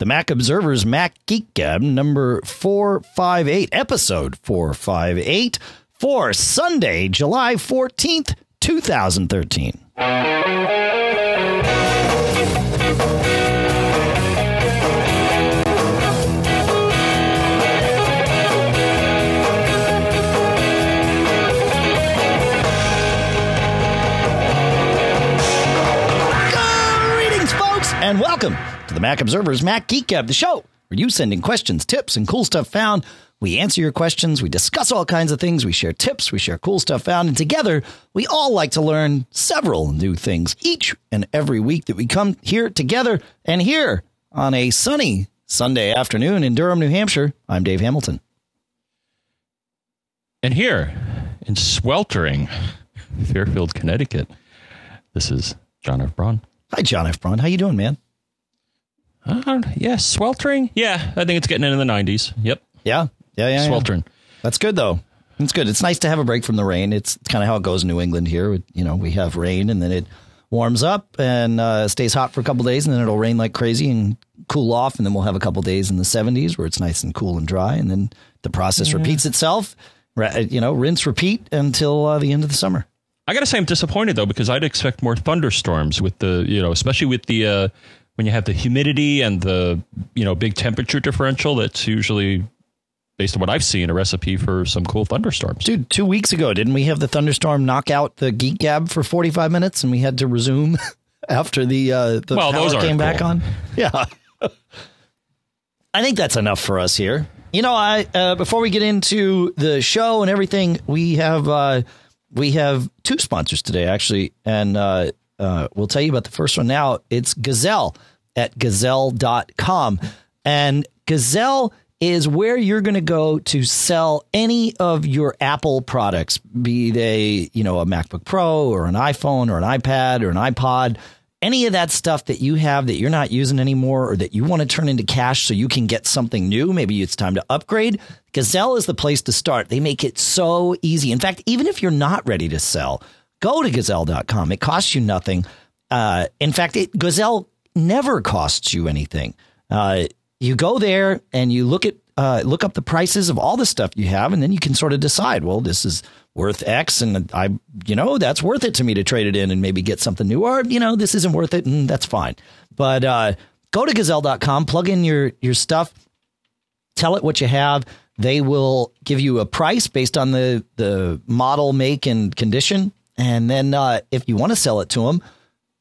the Mac Observer's Mac Geek Gab number 458, episode 458 for Sunday, July 14th, 2013. Greetings, folks, and welcome to the Mac Observer's Mac Geek Gab, the show where you send in questions, tips, and cool stuff found. We answer your questions, we discuss all kinds of things, we share tips, we share cool stuff found, and together we all like to learn several new things each and every week that we come here together. And here on a sunny Sunday afternoon in Durham, New Hampshire, I'm Dave Hamilton. And here in sweltering Fairfield, Connecticut, this is John F. Braun. Hi, John F. Braun. How you doing, man? Uh, yeah, sweltering. Yeah, I think it's getting into the 90s. Yep, Yeah, yeah, yeah. yeah. sweltering. That's good though. It's good. It's nice to have a break from the rain. It's, it's kind of how it goes in New England here. You know, we have rain and then it warms up and uh, stays hot for a couple days and then it'll rain like crazy and cool off and then we'll have a couple days in the 70s where it's nice and cool and dry and then the process repeats itself. Ra- You know, rinse, repeat until uh, the end of the summer. I gotta say, I'm disappointed though because I'd expect more thunderstorms with the you know, especially with the uh, when you have the humidity and the you know big temperature differential. That's usually based on what I've seen a recipe for some cool thunderstorms. Dude, two weeks ago, didn't we have the thunderstorm knock out the Geek Gab for 45 minutes and we had to resume after the, uh, the Well, power came back cool. on? Yeah. I think that's enough for us here. You know, I uh, before we get into the show and everything, we have uh, we have two sponsors today actually, and uh, uh, we'll tell you about the first one now. It's Gazelle at gazelle.com. And Gazelle is where you're going to go to sell any of your Apple products, be they, you know, a MacBook Pro or an iPhone or an iPad or an iPod, any of that stuff that you have that you're not using anymore or that you want to turn into cash so you can get something new. Maybe it's time to upgrade. Gazelle is the place to start. They make it so easy. In fact, even if you're not ready to sell, go to gazelle.com. It costs you nothing. Uh, in fact, it, Gazelle never costs you anything. Uh, you go there and you look at uh, look up the prices of all the stuff you have, and then you can sort of decide. Well, this is worth X, and I, you know, that's worth it to me to trade it in and maybe get something new, or you know, this isn't worth it, and that's fine. But uh, go to Gazelle.com, plug in your your stuff, tell it what you have. They will give you a price based on the the model, make, and condition, and then uh, if you want to sell it to them,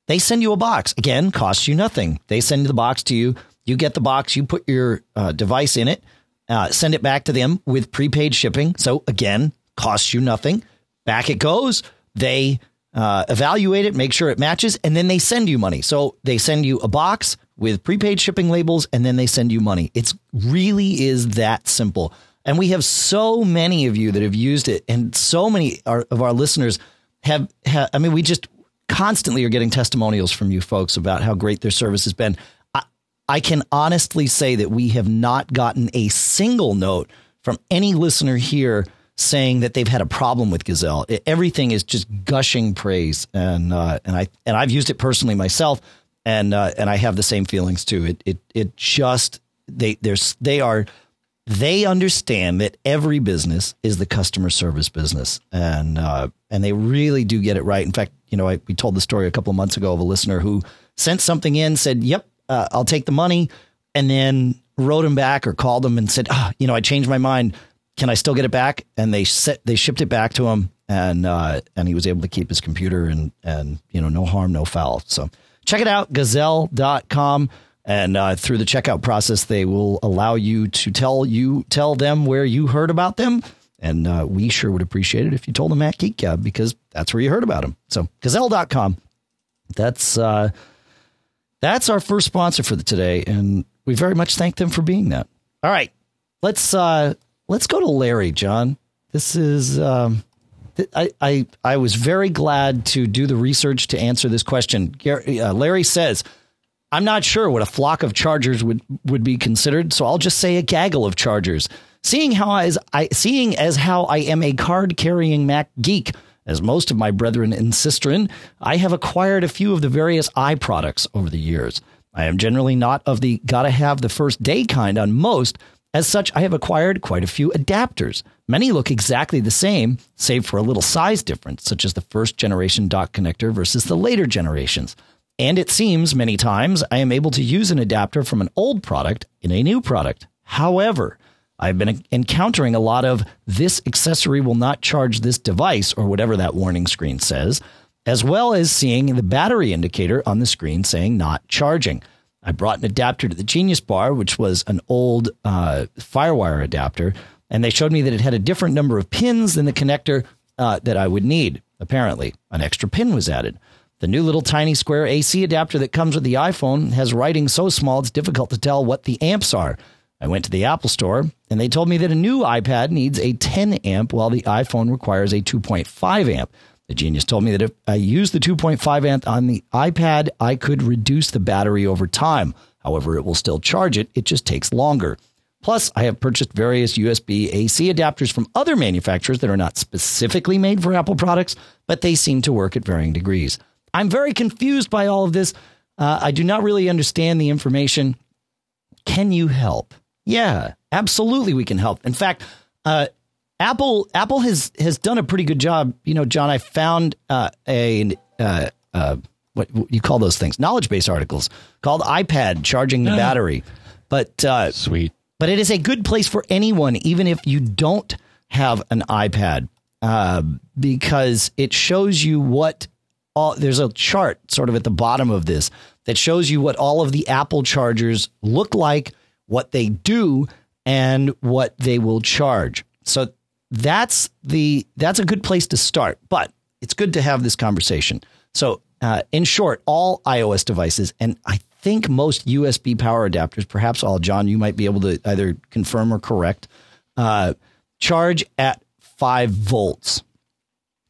they send you a box. Again, costs you nothing. They send the box to you. You get the box. You put your uh, device in it. Uh, send it back to them with prepaid shipping. So again, costs you nothing. Back it goes. They uh, evaluate it, make sure it matches, and then they send you money. So they send you a box with prepaid shipping labels, and then they send you money. It's really is that simple. And we have so many of you that have used it, and so many of our listeners have, have. I mean, we just constantly are getting testimonials from you folks about how great their service has been. I, I can honestly say that we have not gotten a single note from any listener here saying that they've had a problem with Gazelle. It- everything is just gushing praise, and uh, and I and I've used it personally myself, and uh, and I have the same feelings too. It it it just they there's they are they understand that every business is the customer service business, and uh, and they really do get it right. In fact, you know, I, we told the story a couple of months ago of a listener who sent something in, said, "Yep, uh, I'll take the money," and then wrote him back or called him and said, ah, "You know, I changed my mind. Can I still get it back?" And they set they shipped it back to him, and uh, and he was able to keep his computer and and you know, no harm, no foul. So check it out, Gazelle.com. And uh, through the checkout process, they will allow you to tell you tell them where you heard about them, and uh, we sure would appreciate it if you told them at Geek Gab because that's where you heard about them. So Gazelle.com. That's uh, that's our first sponsor for the today, and we very much thank them for being that. All right, let's uh, let's go to Larry, John. This is um, I, I I was very glad to do the research to answer this question. Gary, uh, Larry says. I'm not sure what a flock of chargers would, would be considered, so I'll just say a gaggle of chargers. Seeing how I seeing as how I am a card carrying Mac geek, as most of my brethren insist in, I have acquired a few of the various eye products over the years. I am generally not of the gotta have the first day kind on most. As such, I have acquired quite a few adapters. Many look exactly the same, save for a little size difference, such as the first generation dock connector versus the later generations. And it seems many times I am able to use an adapter from an old product in a new product. However, I've been encountering a lot of this accessory will not charge this device or whatever that warning screen says, as well as seeing the battery indicator on the screen saying not charging. I brought an adapter to the Genius Bar, which was an old uh, Firewire adapter, and they showed me that it had a different number of pins than the connector uh, that I would need. Apparently, an extra pin was added. The new little tiny square AC adapter that comes with the iPhone has writing so small it's difficult to tell what the amps are. I went to the Apple store and they told me that a new iPad needs a 10 amp while the iPhone requires a 2.5 amp. The genius told me that if I used the 2.5 amp on the iPad, I could reduce the battery over time. However, it will still charge it, it just takes longer. Plus, I have purchased various USB AC adapters from other manufacturers that are not specifically made for Apple products, but they seem to work at varying degrees. I'm very confused by all of this. Uh, I do not really understand the information. Can you help? Yeah, absolutely, we can help. In fact, uh, Apple Apple has has done a pretty good job. You know, John, I found uh, a uh, uh, what, what you call those things knowledge base articles called iPad charging the battery. But uh, Sweet. but it is a good place for anyone, even if you don't have an iPad, uh, because it shows you what all. There's a chart sort of at the bottom of this that shows you what all of the Apple chargers look like, what they do, and what they will charge. So that's the that's a good place to start. But it's good to have this conversation. So, uh, in short, all iOS devices, and I think most USB power adapters, perhaps all, John, you might be able to either confirm or correct, uh, charge at five volts,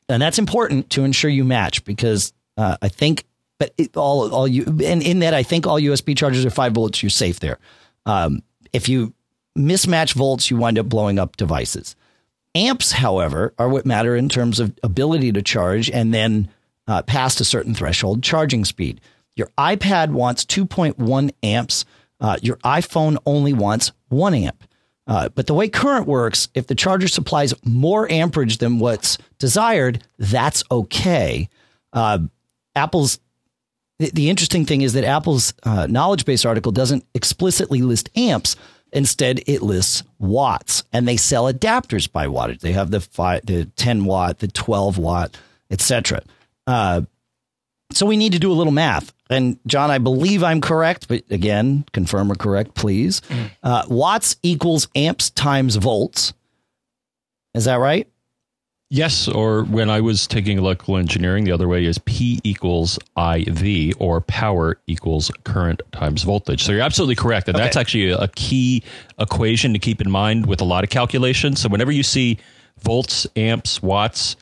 and that's important to ensure you match because uh, I think, but it, all all you and in that I think all USB chargers are five volts. You're safe there. Um, if you mismatch volts, you wind up blowing up devices. Amps, however, are what matter in terms of ability to charge and then uh, past a certain threshold charging speed. Your iPad wants 2.1 amps. Uh, your iPhone only wants 1 amp. Uh, but the way current works, if the charger supplies more amperage than what's desired, that's okay. Uh, Apple's the, the, interesting thing is that Apple's uh, knowledge base article doesn't explicitly list amps, Instead, it lists watts, and they sell adapters by wattage. They have the five, the ten watt, the twelve watt, etc. Uh, so we need to do a little math. And John, I believe I'm correct, but again, confirm or correct, please. Mm. Uh, watts equals amps times volts. Is that right? Yes, or when I was taking electrical engineering, the other way is P equals IV, or power equals current times voltage. So you're absolutely correct. And okay. that's actually a key equation to keep in mind with a lot of calculations. So whenever you see volts, amps, watts,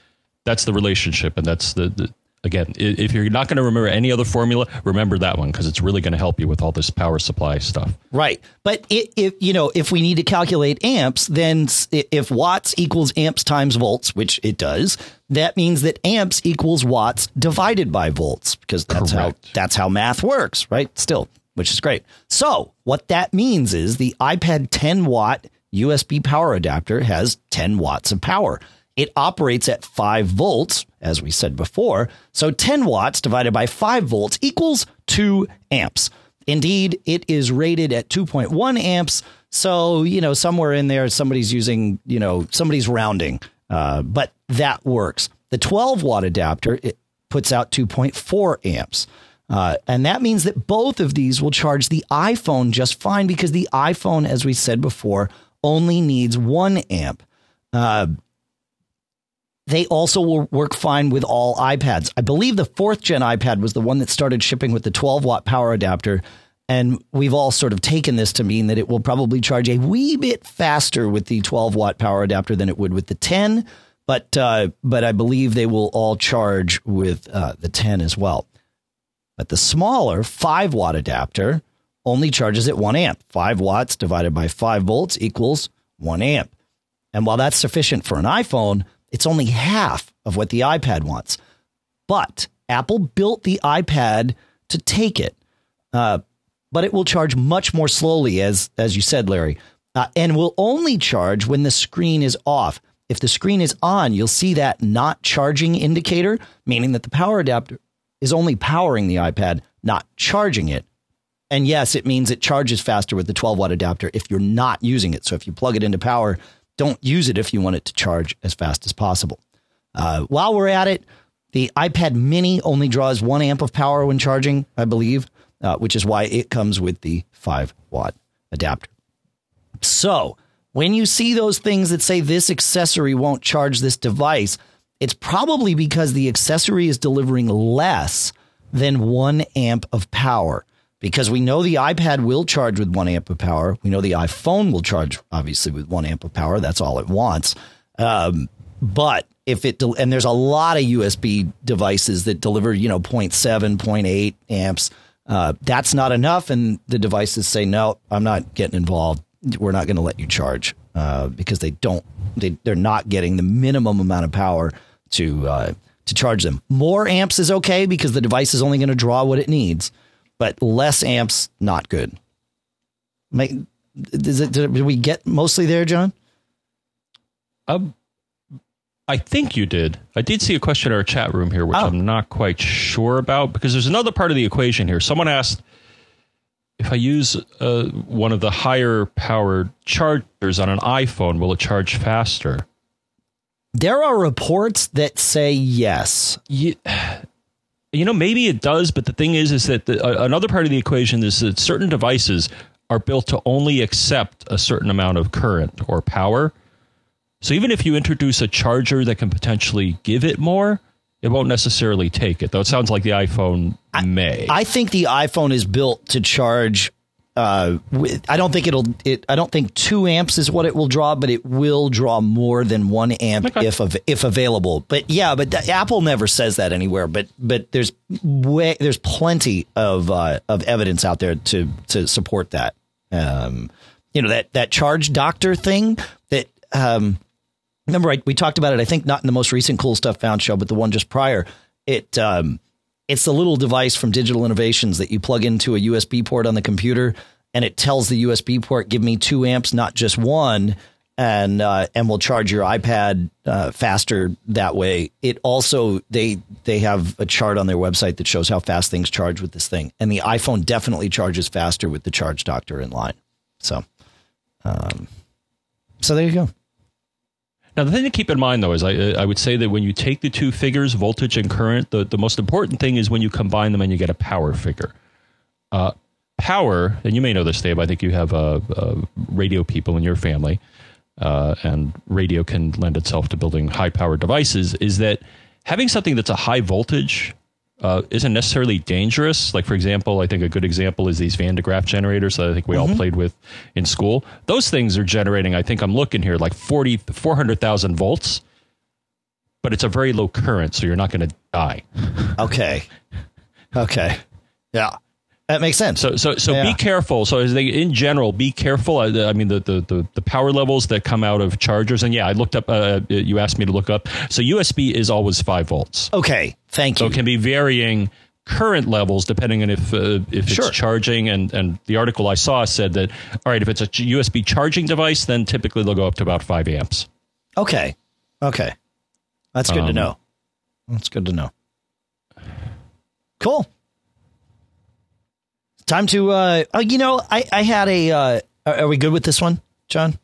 that's the relationship. And that's the, the again, if you're not going to remember any other formula, remember that one because it's really going to help you with all this power supply stuff. Right. But if you know, if we need to calculate amps, then if watts equals amps times volts, which it does, that means that amps equals watts divided by volts because that's Correct. how that's how math works, right? Still, which is great. So, what that means is the iPad 10 watt USB power adapter has 10 watts of power. It operates at 5 volts, as we said before. So 10 watts divided by 5 volts equals 2 amps. Indeed, it is rated at 2.1 amps. So, you know, somewhere in there, somebody's using, you know, somebody's rounding, uh, but that works. The 12 watt adapter, it puts out 2.4 amps. Uh, and that means that both of these will charge the iPhone just fine because the iPhone, as we said before, only needs one amp. Uh, they also will work fine with all iPads. I believe the fourth gen iPad was the one that started shipping with the 12 watt power adapter. And we've all sort of taken this to mean that it will probably charge a wee bit faster with the 12 watt power adapter than it would with the 10. But, uh, but I believe they will all charge with uh, the 10 as well. But the smaller 5 watt adapter only charges at 1 amp. 5 watts divided by 5 volts equals 1 amp. And while that's sufficient for an iPhone, it's only half of what the iPad wants. But Apple built the iPad to take it. Uh, but it will charge much more slowly, as as you said, Larry, uh, and will only charge when the screen is off. If the screen is on, you'll see that not charging indicator, meaning that the power adapter is only powering the iPad, not charging it. And yes, it means it charges faster with the 12 watt adapter if you're not using it. So if you plug it into power, don't use it if you want it to charge as fast as possible. Uh, while we're at it, the iPad mini only draws one amp of power when charging, I believe, uh, which is why it comes with the 5 watt adapter. So when you see those things that say this accessory won't charge this device, it's probably because the accessory is delivering less than one amp of power. Because we know the iPad will charge with one amp of power. We know the iPhone will charge, obviously, with one amp of power. That's all it wants. Um, but if it, del- and there's a lot of USB devices that deliver, you know, 0.7, 0.8 amps. Uh, that's not enough. And the devices say, no, I'm not getting involved. We're not going to let you charge uh, because they don't, they, they're not getting the minimum amount of power to, uh, to charge them. More amps is okay because the device is only going to draw what it needs, but less amps, not good. Make, is it, did we get mostly there, John? Um, I think you did. I did see a question in our chat room here, which Oh. I'm not quite sure about because there's another part of the equation here. Someone asked if I use uh, one of the higher powered chargers on an iPhone, will it charge faster? There are reports that say yes. You, you know, maybe it does, but the thing is, is that the, uh, another part of the equation is that certain devices are built to only accept a certain amount of current or power. So even if you introduce a charger that can potentially give it more, it won't necessarily take it. Though it sounds like the iPhone may. I think the iPhone is built to charge. Uh, I don't think it'll. It. I don't think two amps is what it will draw, but it will draw more than one amp Okay. if av- if available. But yeah, but the, Apple never says that anywhere. But but there's way there's plenty of uh, of evidence out there to to support that. Um, you know that that charge doctor thing that um, remember I, we talked about it. I think not in the most recent cool stuff found show, but the one just prior. It um, it's the little device from Digital Innovations that you plug into a USB port on the computer, and it tells the USB port, "Give me two amps, not just one," and uh, and will charge your iPad uh, faster that way. It also they they have a chart on their website that shows how fast things charge with this thing, and the iPhone definitely charges faster with the Charge Doctor in line. So, um, so there you go. Now, the thing to keep in mind, though, is I, I would say that when you take the two figures, voltage and current, the, the most important thing is when you combine them and you get a power figure. Uh, power, and you may know this, Dave, I think you have uh, uh, radio people in your family, uh, and radio can lend itself to building high powered devices, is that having something that's a high voltage uh, isn't necessarily dangerous. Like, for example, I think a good example is these Van de Graaff generators that I think we all played with in school. Those things are generating, I think I'm looking here, like 40, 400,000 volts, but it's a very low current, so you're not going to die. Okay, okay, yeah, that makes sense. So, so, so Yeah. be careful. So, as they, in general, be careful. I, I mean, the, the, the, the power levels that come out of chargers, and yeah, I looked up. Uh, you asked me to look up. So, USB is always five volts. okay, thank you. So it can be varying current levels depending on if uh, if it's Sure. charging. And and the article I saw said that all right, if it's a USB charging device, then typically they'll go up to about five amps. Okay. Okay. That's good to Um, know. That's good to know. Cool. Time to uh oh, you know, I I had a uh are, are we good with this one, John?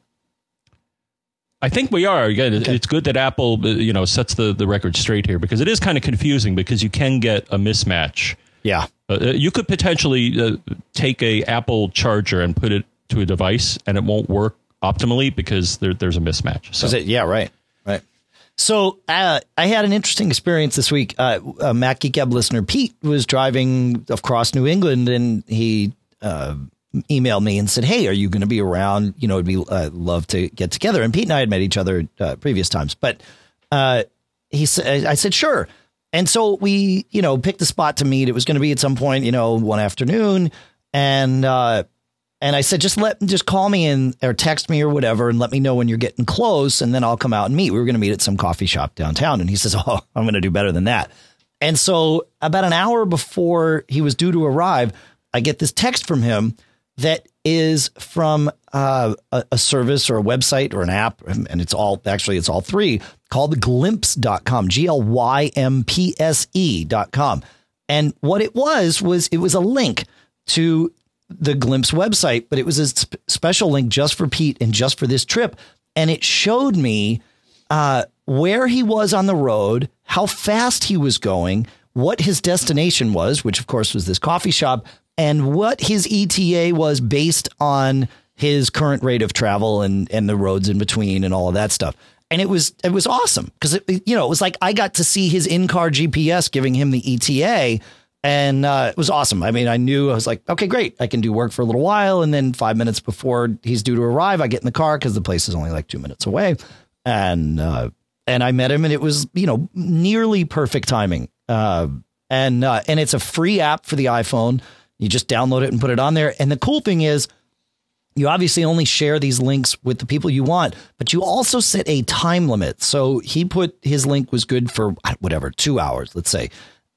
I think we are. Again, it- it's good that Apple, uh, you know, sets the, the record straight here because it is kind of confusing because you can get a mismatch. Yeah. Uh, you could potentially uh, take a Apple charger and put it to a device, and it won't work optimally because there, there's a mismatch. So Is it? Yeah, right. So uh, I had an interesting experience this week. Uh, a Mac Geek Gab listener, Pete, was driving across New England and he uh, emailed me and said, Hey, are you going to be around? You know, it'd be uh, love to get together. And Pete and I had met each other uh, previous times, but uh, he said, I said, sure. And so we, you know, picked a spot to meet. It was going to be at some point, you know, one afternoon. And, uh, and I said, just let, just call me and or text me or whatever, and let me know when you're getting close, and then I'll come out and meet. We were going to meet at some coffee shop downtown, and he says, "Oh, I'm going to do better than that." And so, about an hour before he was due to arrive, I get this text from him that is from uh, a, a, service or a website or an app, and it's all actually it's all three called glympse.com, G L Y M P S E.com. And what it was was it was a link to the Glympse website, but it was a sp- special link just for Pete and just for this trip, and it showed me uh, where he was on the road, how fast he was going, what his destination was, which of course was this coffee shop, and what his ETA was based on his current rate of travel and and the roads in between and all of that stuff. And it was it was awesome because it you know it was like I got to see his in car GPS giving him the ETA. And uh, it was awesome. I mean, I knew I was like, okay, great. I can do work for a little while. And then five minutes before he's due to arrive, I get in the car because the place is only like two minutes away. And uh, and I met him, and it was you know nearly perfect timing. Uh, and uh, and it's a free app for the iPhone. You just download it and put it on there. And the cool thing is, you obviously only share these links with the people you want, but you also set a time limit. So he put his link was good for whatever two hours, let's say,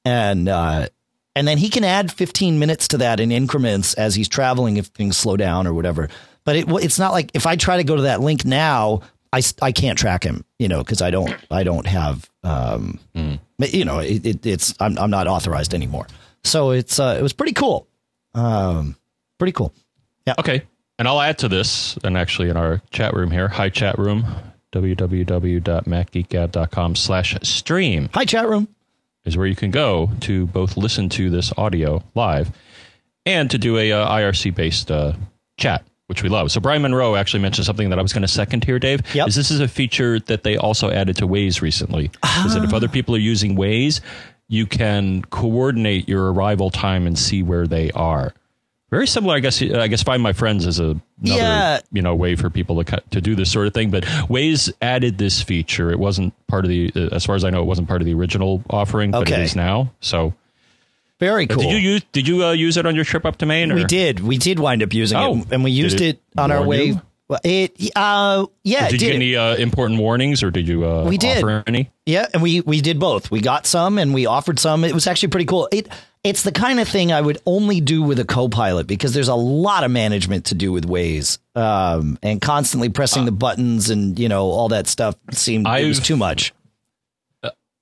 and uh, and then he can add 15 minutes to that in increments as he's traveling if things slow down or whatever. But it, it's not like if I try to go to that link now, I, I can't track him, you know, because I don't I don't have um, mm. you know it, it, it's I'm I'm not authorized anymore. So it's uh, it was pretty cool. Um, pretty cool. Yeah. Okay. And I'll add to this, and actually in our chat room here, hi chat room, www.macgeekgab.com slash stream. Hi chat room. Is where you can go to both listen to this audio live and to do a uh, IRC based uh, chat, which we love. So Brian Monroe actually mentioned something that I was going to second here, Dave. Yep. Is this is a feature that they also added to Waze recently? Ah. Is that if other people are using Waze, you can coordinate your arrival time and see where they are. Very similar, I guess. I guess Find My Friends is a another yeah. you know way for people to to do this sort of thing. But Waze added this feature. It wasn't part of the, as far as I know, it wasn't part of the original offering, but it is now. So very cool. Did you use Did you uh, use it on your trip up to Maine? Or? We did. We did wind up using oh, it, and we used it, it, on our way. You? Well, it uh yeah. Did you did. get any uh, important warnings, or did you uh, we did. offer any? Yeah, and we we did both. We got some, and we offered some. It was actually pretty cool. It it's the kind of thing I would only do with a co-pilot because there's a lot of management to do with Waze, um, and constantly pressing uh, the buttons and you know all that stuff seemed I've, it was too much.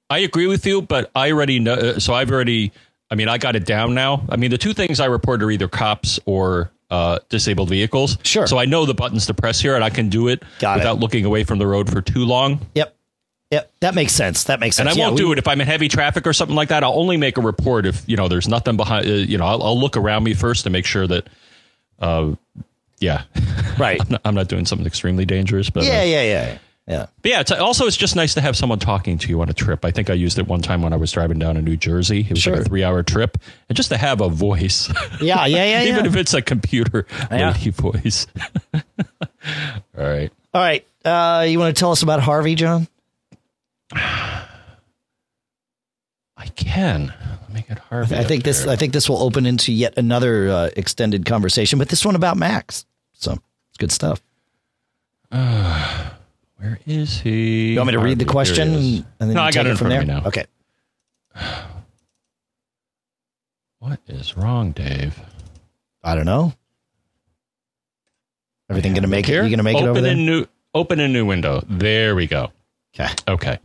I agree with you, but I already know. So I've already. I mean, I got it down now. I mean, the two things I report are either cops or uh, disabled vehicles. Sure. So I know the buttons to press here, and I can do it Got without it. looking away from the road for too long. Yep. Yep, that makes sense. That makes sense. And I won't yeah, do it if I'm in heavy traffic or something like that. I'll only make a report if you know there's nothing behind. Uh, you know, I'll, I'll, look around me first to make sure that. Uh, yeah, right. I'm, not, I'm, not, doing something extremely dangerous, but yeah, uh, yeah, yeah. Yeah. But yeah, it's also it's just nice to have someone talking to you on a trip. I think I used it one time when I was driving down in New Jersey. It was sure. like a three hour trip. And just to have a voice. Yeah, yeah, yeah. Even yeah. if it's a computer yeah. voice. All right. All right. Uh, you want to tell us about Harvey, John? I can. Let me get Harvey. I think this I think this will open into yet another uh, extended conversation, but this one about Max. So it's good stuff. Uh, where is he? You want me to read the question and, then no, I got it, it from there? now. Okay. What is wrong, Dave? I don't know. Everything going to make it? You going to make open it over there? New, open a new window. There we go. Okay. Okay.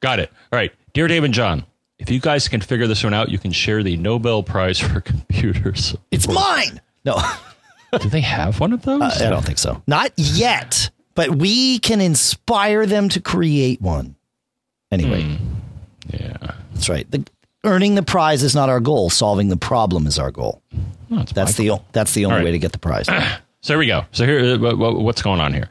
Got it. All right. Dear Dave and John, if you guys can figure this one out, you can share the Nobel Prize for computers. It's mine. No. Do they have one of those? Uh, I don't think so. Not yet but we can inspire them to create one. Anyway. Mm. Yeah. That's right. The, earning the prize is not our goal. Solving the problem is our goal. No, that's the that's the only right. way to get the prize. so here we go. So here, uh, what's going on here?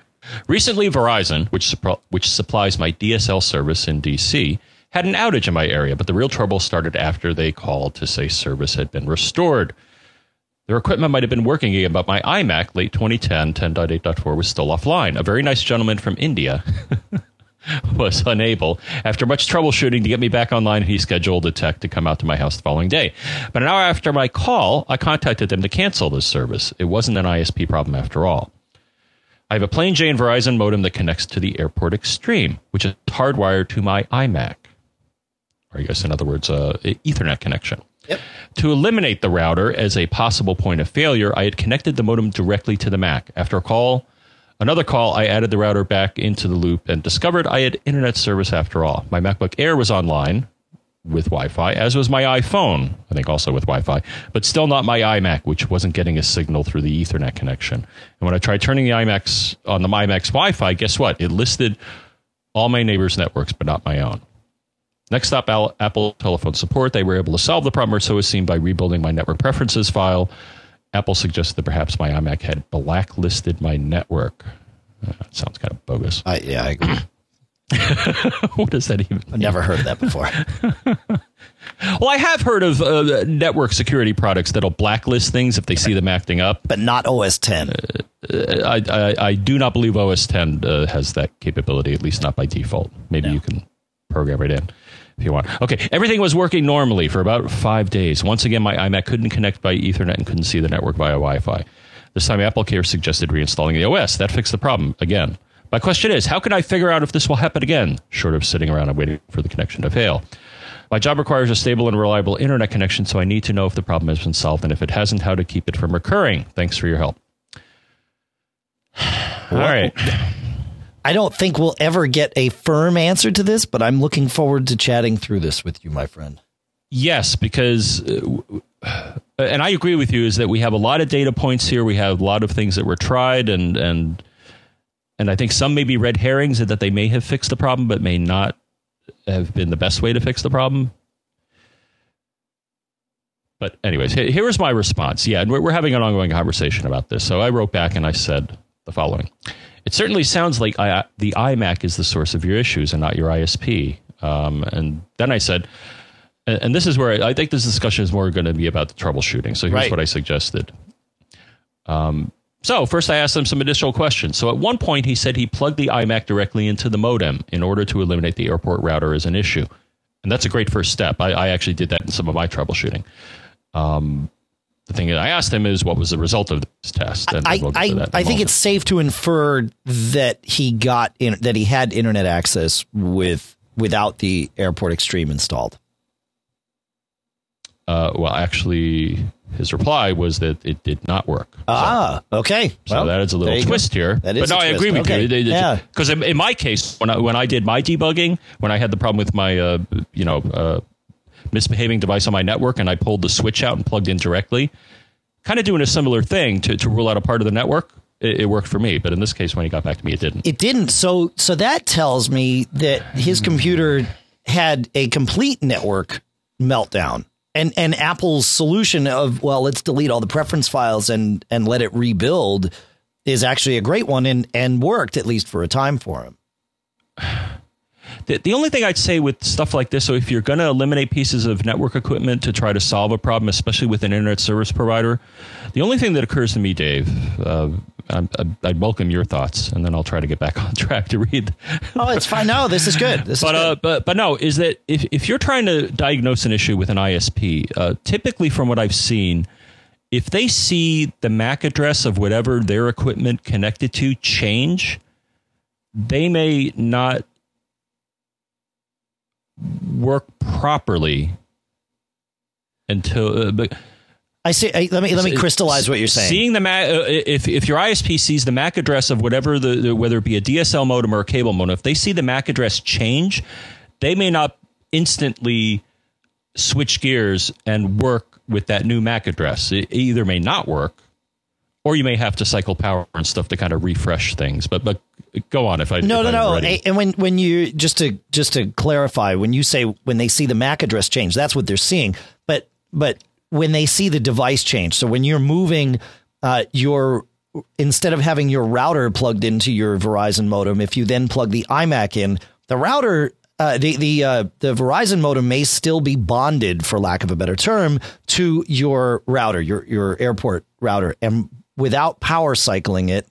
Recently, Verizon, which which supplies my DSL service in DC, had an outage in my area, but the real trouble started after they called to say service had been restored. Their equipment might have been working again, but my iMac, late 2010, 10.8.4, was still offline. A very nice gentleman from India was unable, after much troubleshooting, to get me back online. And he scheduled a tech to come out to my house the following day. But an hour after my call, I contacted them to cancel this service. It wasn't an ISP problem after all. I have a plain Jane Verizon modem that connects to the Airport Extreme, which is hardwired to my iMac. Or I guess, in other words, uh, Ethernet connection. Yep. To eliminate the router as a possible point of failure, I had connected the modem directly to the Mac. After a call, another call, I added the router back into the loop and discovered I had internet service after all. My MacBook Air was online with Wi Fi, as was my iPhone, I think also with Wi Fi, but still not my iMac, which wasn't getting a signal through the Ethernet connection. And when I tried turning the iMacs on the MyMacs Wi Fi, guess what? It listed all my neighbors' networks, but not my own. Next up, Apple telephone support. They were able to solve the problem, or so is seen by rebuilding my network preferences file. Apple suggested that perhaps my iMac had blacklisted my network. Uh, sounds kind of bogus. Uh, yeah, I agree. what does that even? I've never heard of that before. well, I have heard of uh, network security products that'll blacklist things if they see them acting up, but not OS 10. Uh, I, I, I do not believe OS 10 uh, has that capability, at least not by default. Maybe no. you can program it in if you want. Okay, everything was working normally for about five days. Once again, my iMac couldn't connect by Ethernet and couldn't see the network via Wi-Fi. This time, Apple Care suggested reinstalling the OS. That fixed the problem again. My question is, how can I figure out if this will happen again, short of sitting around and waiting for the connection to fail? My job requires a stable and reliable internet connection, so I need to know if the problem has been solved and if it hasn't, how to keep it from recurring. Thanks for your help. All right. I don't think we'll ever get a firm answer to this, but I'm looking forward to chatting through this with you, my friend. Yes, because, uh, and I agree with you, is that we have a lot of data points here. We have a lot of things that were tried, and and and I think some may be red herrings that they may have fixed the problem, but may not have been the best way to fix the problem. But anyways, here is my response. Yeah, and we're having an ongoing conversation about this. So I wrote back and I said the following. It certainly sounds like I, the iMac is the source of your issues and not your ISP. Um, and then I said, and, and, this is where I, I, think this discussion is more going to be about the troubleshooting. So here's right. what I suggested. Um, so first, I asked him some additional questions. So at one point, he said he plugged the iMac directly into the modem in order to eliminate the airport router as an issue, and that's a great first step. I, I actually did that in some of my troubleshooting. Um, the thing that I asked him is what was the result of this test. And I, we'll I, I think it's safe to infer that he got in, that he had internet access with without the Airport Extreme installed. Uh, well, actually, his reply was that it did not work. Ah, so, okay. So well, that is a little twist go. here. That is but no, I agree with okay. you. Yeah. Because in, in, my case, when I, when I did my debugging, when I had the problem with my, uh, you know, uh, misbehaving device on my network and I pulled the switch out and plugged in directly, kind of doing a similar thing to, to rule out a part of the network. It, it, worked for me, but in this case, when he got back to me, it didn't. It didn't. So, so that tells me that his computer had a complete network meltdown, and and Apple's solution of well, let's delete all the preference files and and let it rebuild is actually a great one and and worked at least for a time for him. The, the only thing I'd say with stuff like this, so if you're going to eliminate pieces of network equipment to try to solve a problem, especially with an internet service provider, the only thing that occurs to me, Dave, uh, I, would welcome your thoughts, and then I'll try to get back on track to read. oh, it's fine. No, this is good. This but is good. Uh, but but no, is that if if you're trying to diagnose an issue with an ISP, uh, typically from what I've seen, if they see the MAC address of whatever their equipment connected to change, they may not work properly until. Uh, but, I see. let me let me crystallize what you're saying. Seeing the MAC, uh, if if your ISP sees the MAC address of whatever the, the, whether it be a DSL modem or a cable modem, if they see the MAC address change, they may not instantly switch gears and work with that new MAC address. It either may not work, or you may have to cycle power and stuff to kind of refresh things. But but go on if I no if no no. And when when you just to just to clarify, when you say when they see the MAC address change, that's what they're seeing. But but when they see the device change, so when you're moving uh, your instead of having your router plugged into your Verizon modem, if you then plug the iMac in, the router uh, the the uh, the Verizon modem may still be bonded, for lack of a better term, to your router, your your airport router, and without power cycling it,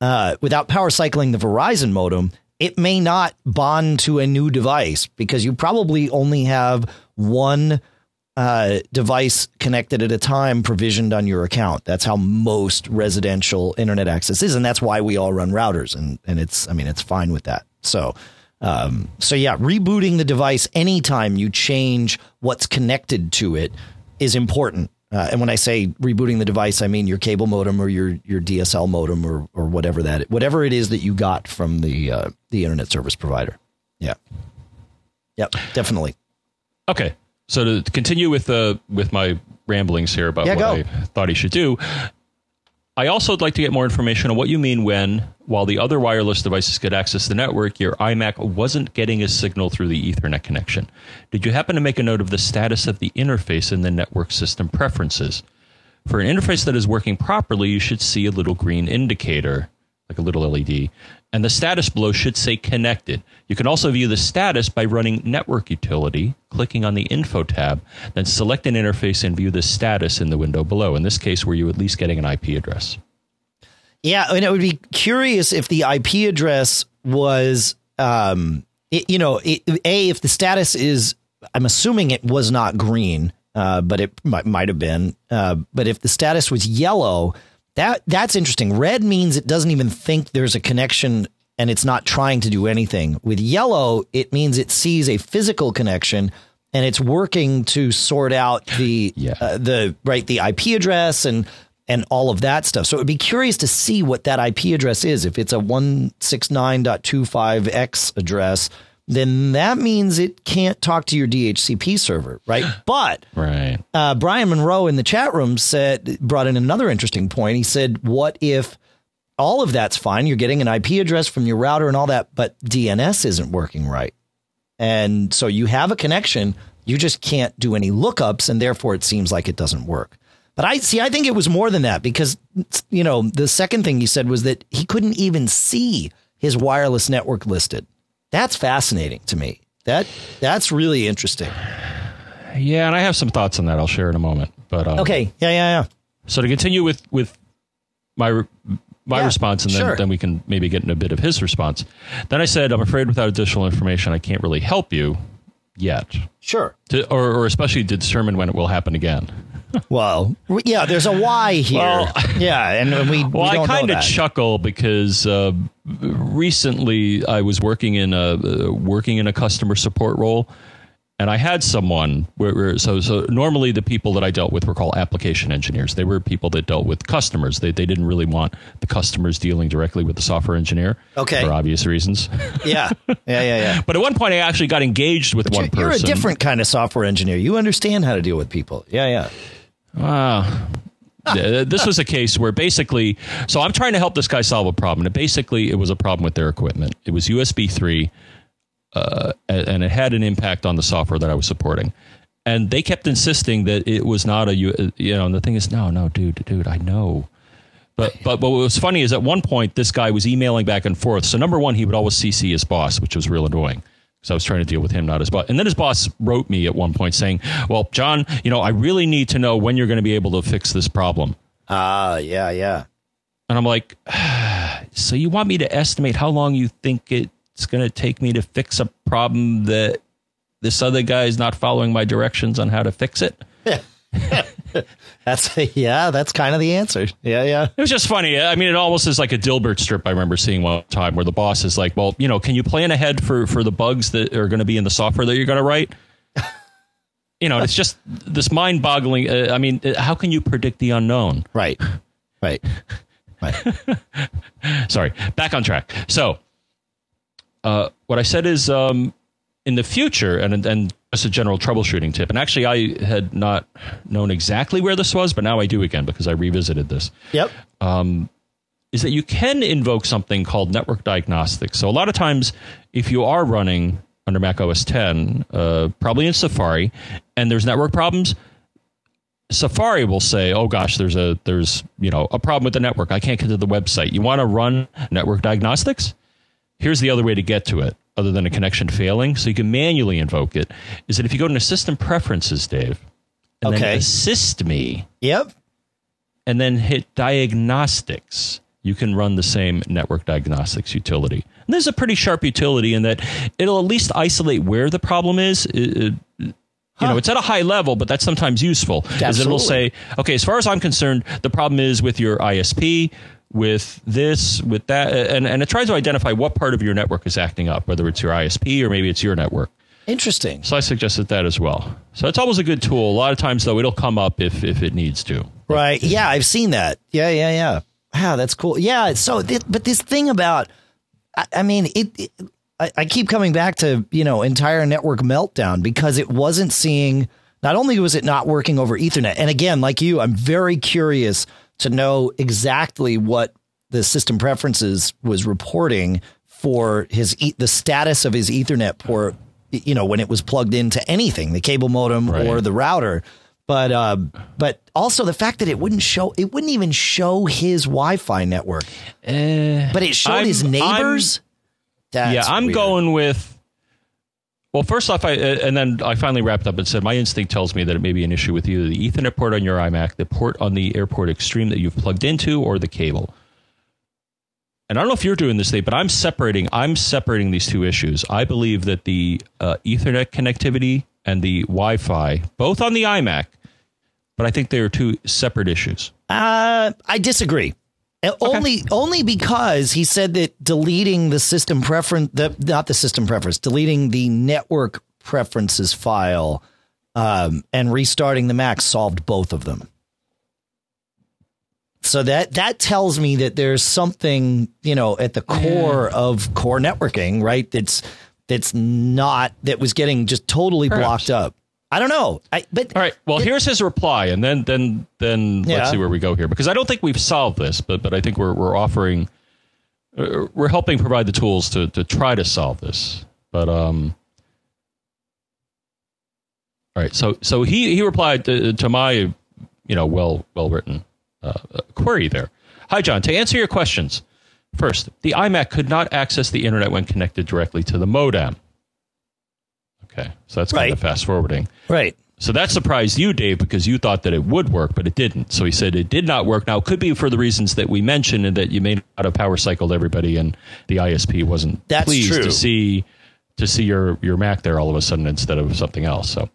uh, without power cycling the Verizon modem, it may not bond to a new device because you probably only have one uh, device connected at a time provisioned on your account. That's how most residential internet access is, and that's why we all run routers. And and it's I mean it's fine with that. So. Um, so yeah, rebooting the device anytime you change what's connected to it is important. Uh, and when I say rebooting the device, I mean your cable modem or your your DSL modem or or whatever that whatever it is that you got from the uh, the internet service provider. Yeah. Yep, definitely. Okay. So to continue with the with my ramblings here about Yeah, what go. I thought he should do, I also would like to get more information on what you mean when, while the other wireless devices could access the network, your iMac wasn't getting a signal through the Ethernet connection. Did you happen to make a note of the status of the interface in the network system preferences? For an interface that is working properly, you should see a little green indicator, like a little LED, and the status below should say connected. You can also view the status by running Network Utility, clicking on the Info tab, then select an interface and view the status in the window below. In this case, were you at least getting an IP address? Yeah, and it would be curious if the IP address was, um, it, you know, it, a if the status is, I'm assuming it was not green, uh, but it might, might have been. Uh, but if the status was yellow, that that's interesting. Red means it doesn't even think there's a connection and it's not trying to do anything. With yellow, it means it sees a physical connection and it's working to sort out the Yeah. uh, the right the IP address and and all of that stuff. So it would be curious to see what that IP address is. If it's a 169.25x address, then that means it can't talk to your DHCP server, right? But Right. uh, Brian Monroe in the chat room said brought in another interesting point. He said, "What if all of that's fine? You're getting an IP address from your router and all that, but DNS isn't working right, and so you have a connection, you just can't do any lookups, and therefore it seems like it doesn't work." But I see. I think it was more than that because you know the second thing he said was that he couldn't even see his wireless network listed. That's fascinating to me. That that's really interesting. Yeah, and I have some thoughts on that. I'll share in a moment. But um, Okay. Yeah. Yeah. Yeah. So to continue with with my my Yeah, response, and then, sure. then we can maybe get in a bit of his response. Then I said, I'm afraid without additional information, I can't really help you yet, Sure. to, or, or especially to determine when it will happen again. Well, yeah, there's a why here. Well- yeah, and we, Well, we I kind of chuckle because uh, recently I was working in a uh, working in a customer support role, and I had someone where, where so so normally the people that I dealt with were called application engineers. They were people that dealt with customers. They they didn't really want the customers dealing directly with the software engineer, Okay. for obvious reasons. yeah, yeah, yeah, yeah. but at one point, I actually got engaged with one You're, you're a different kind of software engineer. You understand how to deal with people. Yeah, yeah. Wow. Uh, this was a case where basically, so I'm trying to help this guy solve a problem, and basically, it was a problem with their equipment. It was USB three, uh, and and it had an impact on the software that I was supporting. And they kept insisting that it was not a, you know. And the thing is, no, no, dude, dude, I know. But but but what was funny is at one point this guy was emailing back and forth. So number one, he would always CC his boss, which was real annoying. Because I was trying to deal with him, not his boss. And then his boss wrote me at one point saying, "Well, John, you know, I really need to know when you're going to be able to fix this problem." Ah, yeah, yeah. And I'm like, "So you want me to estimate how long you think it's going to take me to fix a problem that this other guy is not following my directions on how to fix it?" That's yeah, that's kind of the answer. Yeah, yeah. It was just funny. I mean, it almost is like a Dilbert strip I remember seeing one time where the boss is like, well, you know, can you plan ahead for, for the bugs that are going to be in the software that you're going to write? you know, it's just this mind boggling. Uh, I mean, uh, how can you predict the unknown? Right. Right. Right. Sorry, back on track. So, uh, what I said is um, in the future, and and just a general troubleshooting tip. And actually, I had not known exactly where this was, but now I do again because I revisited this. Yep. is that you can invoke something called network diagnostics. So a lot of times, if you are running under Mac OS 10, uh, probably in Safari, and there's network problems, Safari will say, "Oh gosh, there's a there's you know a problem with the network. I can't get to the website. You want to run network diagnostics? Here's the other way to get to it, other than a connection failing, so you can manually invoke it. Is that if you go into System Preferences, Dave, and Okay. then Assist Me, Yep. and then hit diagnostics, you can run the same network diagnostics utility. And this is a pretty sharp utility in that it'll at least isolate where the problem is. It- it- you know, it's at a high level, but that's sometimes useful. Is it'll say, okay, as far as I'm concerned, the problem is with your ISP, with this, with that, and, and it tries to identify what part of your network is acting up, whether it's your ISP or maybe it's your network. Interesting. So I suggested that as well. So it's always a good tool. A lot of times, though, it'll come up if if it needs to. Right. Yeah, I've seen that. Yeah, yeah, yeah. Wow, that's cool. Yeah. So, th- but this thing about, I, I mean, it, it I, I keep coming back to you know entire network meltdown because it wasn't seeing. Not only was it not working over Ethernet, and again, like you, I'm very curious to know exactly what the system preferences was reporting for his e- the status of his Ethernet port. You know, when it was plugged into anything, the cable modem Right. or the router. But uh, but also the fact that it wouldn't show it wouldn't even show his Wi-Fi network, but it showed his I'm- neighbors. That's yeah, I'm weird. going with. Well, first off, I uh, and then I finally wrapped up and said my instinct tells me that it may be an issue with either the Ethernet port on your iMac, the port on the AirPort Extreme that you've plugged into, or the cable. And I don't know if you're doing this, Dave, but I'm separating. I'm separating these two issues. I believe that the uh, Ethernet connectivity and the Wi-Fi, both on the iMac, but I think they are two separate issues. Uh, I disagree. Uh, Only only because he said that deleting the system preference, the not the system preference, deleting the network preferences file, um, and restarting the Mac solved both of them. So that that tells me that there's something you know at the core of core networking, right? That's that's not that was getting just totally Perhaps. blocked up. I don't know. I but All right. Well, here's his reply, and then then then Yeah. let's see where we go here because I don't think we've solved this, but but I think we're we're offering uh, we're helping provide the tools to to try to solve this. But um. All right. So so he he replied to, to my you know well well written uh, query there. Hi John. To answer your questions, first the iMac could not access the internet when connected directly to the modem. Okay, so that's kind Right. of fast forwarding. right. So that surprised you, Dave, because you thought that it would work, but it didn't. So he said it did not work. Now, it could be for the reasons that we mentioned and that you may not have power cycled everybody and the ISP wasn't That's pleased true. to see to see your, your Mac there all of a sudden instead of something else. So,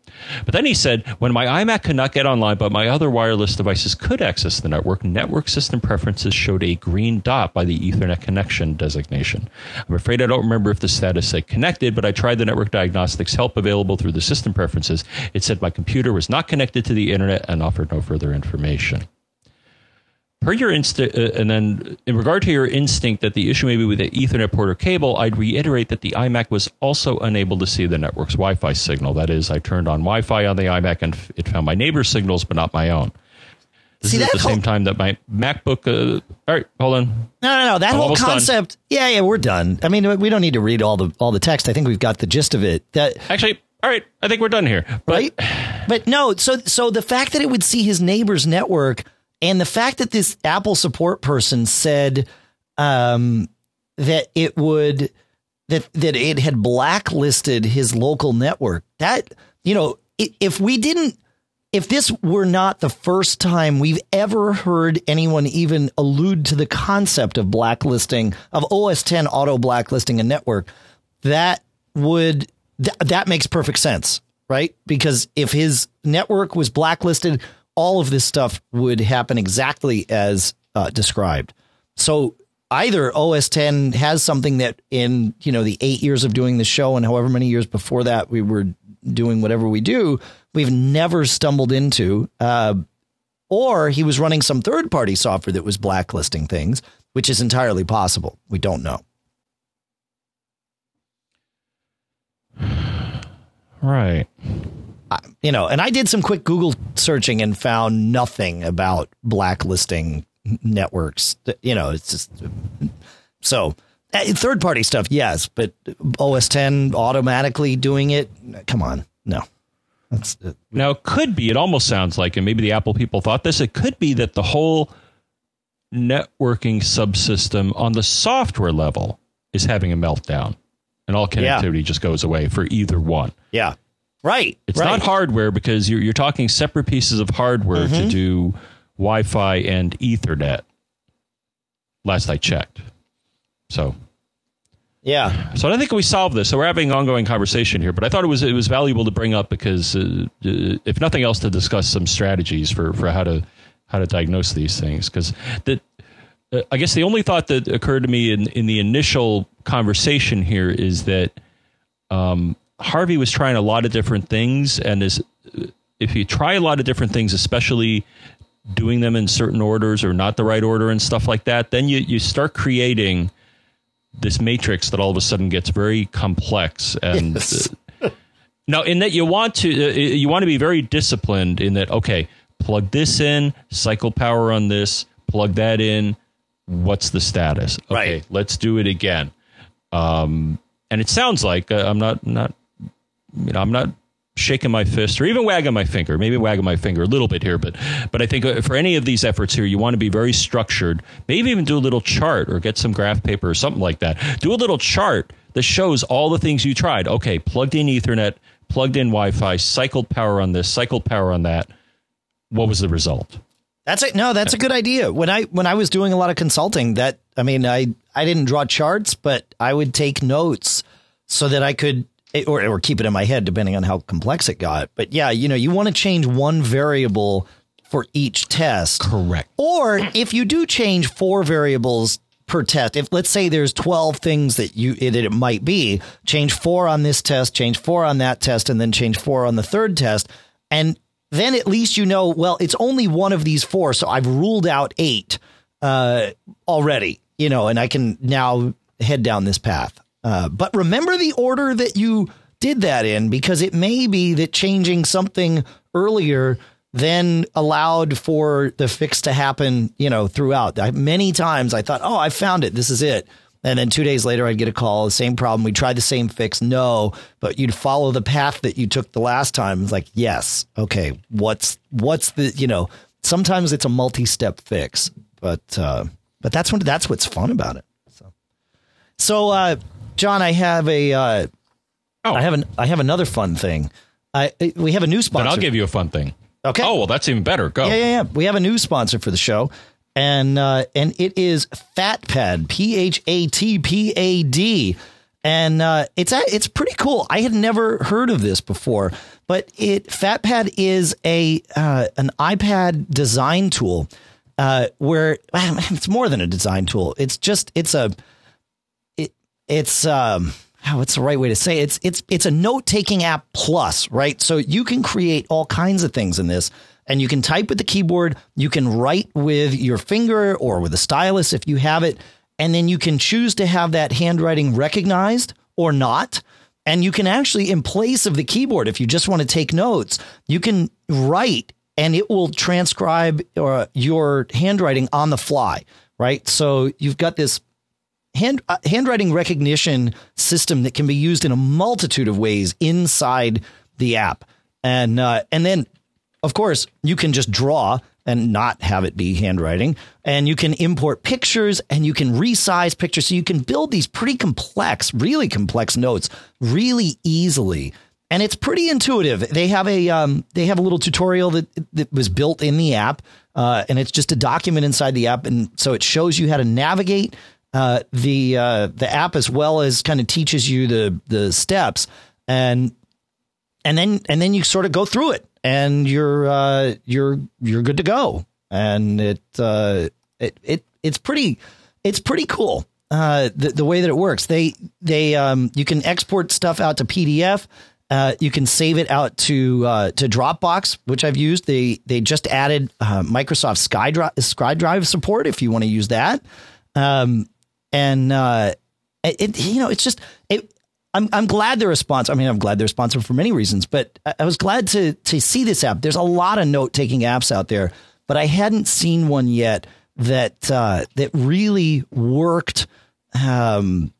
but then he said, when my iMac could not get online, but my other wireless devices could access the network, network system preferences showed a green dot by the Ethernet connection designation. I'm afraid I don't remember if the status said connected, but I tried the network diagnostics help available through the system preferences. It said my computer was not connected to the internet and offered no further information per your instinct, uh, and then in regard to your instinct that the issue may be with the Ethernet port or cable, I'd reiterate that the iMac was also unable to see the network's Wi-Fi signal. That is, I turned on Wi-Fi on the iMac and f- it found my neighbor's signals, but not my own. This See, is at the whole- same time that my MacBook. Uh, all right, hold on. No, no, no. That I'm whole almost done. concept. Yeah, yeah, we're done. I mean, we don't need to read all the all the text. I think we've got the gist of it. That Actually, all right, I think we're done here. But right? But no, so so the fact that it would see his neighbor's network and the fact that this Apple support person said um, that it would that that it had blacklisted his local network. That you know, if we didn't if this were not the first time we've ever heard anyone even allude to the concept of blacklisting of OS 10 auto blacklisting a network, that would th- that makes perfect sense, right? Because if his network was blacklisted, all of this stuff would happen exactly as uh, described. So either OS 10 has something that in you know the eight years of doing the show and however many years before that we were doing whatever we do, we've never stumbled into, uh, or he was running some third party software that was blacklisting things, which is entirely possible. We don't know. right, you know, and I did some quick Google searching and found nothing about blacklisting networks. You know, it's just so third party stuff, yes, but OS 10 automatically doing it, come on, no. That's uh, Now, it could be, it almost sounds like, and maybe the Apple people thought this, it could be that the whole networking subsystem on the software level is having a meltdown and all Yeah. connectivity just goes away for either one. yeah, right. It's right. not hardware because you're, you're talking separate pieces of hardware Mm-hmm. to do Wi Fi and Ethernet, last I checked. So. Yeah, So I don't think we solved this. So we're having an ongoing conversation here, but I thought it was it was valuable to bring up because, uh, uh, if nothing else, to discuss some strategies for, for how to how to diagnose these things. Because that, uh, I guess the only thought that occurred to me in in the initial conversation here is that um, Harvey was trying a lot of different things, and is if you try a lot of different things, especially doing them in certain orders or not the right order and stuff like that, then you you start creating this matrix that all of a sudden gets very complex and. Yes. Uh, now, in that you want to uh, you want to be very disciplined in that. Okay, plug this in, cycle power on this, plug that in. What's the status? Okay, Right. let's do it again. Um, and it sounds like uh, I'm not not you know I'm not shaking my fist or even wagging my finger. Maybe wagging my finger a little bit here, but but I think uh, for any of these efforts here, you want to be very structured. Maybe even do a little chart or get some graph paper or something like that. Do a little chart that shows all the things you tried. Okay, plugged in Ethernet, plugged in Wi-Fi, cycled power on this, cycled power on that. What was the result? That's it. No, that's a good idea. When I when I was doing a lot of consulting, that I mean, I I didn't draw charts, but I would take notes so that I could or or keep it in my head depending on how complex it got. But yeah, you know, you want to change one variable for each test. Correct. Or if you do change four variables per test, if let's say there's 12 things that you that it might be, change four on this test, change four on that test, and then change four on the third test. And then at least you know, well, it's only one of these four. So I've ruled out eight uh, already, you know, and I can now head down this path. Uh, but remember the order that you did that in because it may be that changing something earlier then allowed for the fix to happen, you know, throughout. I, many times I thought, oh, I found it. This is it. And then two days later, I'd get a call, the same problem. We tried the same fix. No, but you'd follow the path that you took the last time. It's like, yes, okay. What's what's the you know? Sometimes it's a multi-step fix, but uh, but that's when that's what's fun about it. So, so uh, John, I have a uh, Oh. I have an I have another fun thing. I we have a new sponsor. Then I'll give you a fun thing. Okay. Oh well, that's even better. Go. Yeah, yeah, yeah. We have a new sponsor for the show, and uh, and it is PhatPad, P H A T P A D, and uh, it's a, it's pretty cool. I had never heard of this before, but it PhatPad is a uh, an iPad design tool uh, where it's more than a design tool. It's just it's a it's um how what's the right way to say it? it's it's it's a note taking app plus right so you can create all kinds of things in this and you can type with the keyboard you can write with your finger or with a stylus if you have it and then you can choose to have that handwriting recognized or not and you can actually in place of the keyboard if you just want to take notes you can write and it will transcribe uh, your handwriting on the fly right so you've got this hand uh, handwriting recognition system that can be used in a multitude of ways inside the app, and uh, and then of course you can just draw and not have it be handwriting, and you can import pictures and you can resize pictures, so you can build these pretty complex, really complex notes really easily. And it's pretty intuitive. They have a um, they have a little tutorial that that was built in the app, uh, and it's just a document inside the app, and so it shows you how to navigate uh, the uh, the app as well as kind of teaches you the the steps and and then and then you sort of go through it and you're uh, you're you're good to go and it uh, it it it's pretty it's pretty cool uh, the the way that it works they they um, you can export stuff out to PDF uh, you can save it out to uh, to Dropbox, which I've used. They they just added uh, Microsoft SkyDrive, SkyDrive support if you want to use that. Um, and uh, it, you know it's just it. I'm I'm glad they're a sponsor. I mean, I'm glad they're a sponsor for many reasons, but I, I was glad to to see this app. There's a lot of note taking apps out there, but I hadn't seen one yet that uh, that really worked um,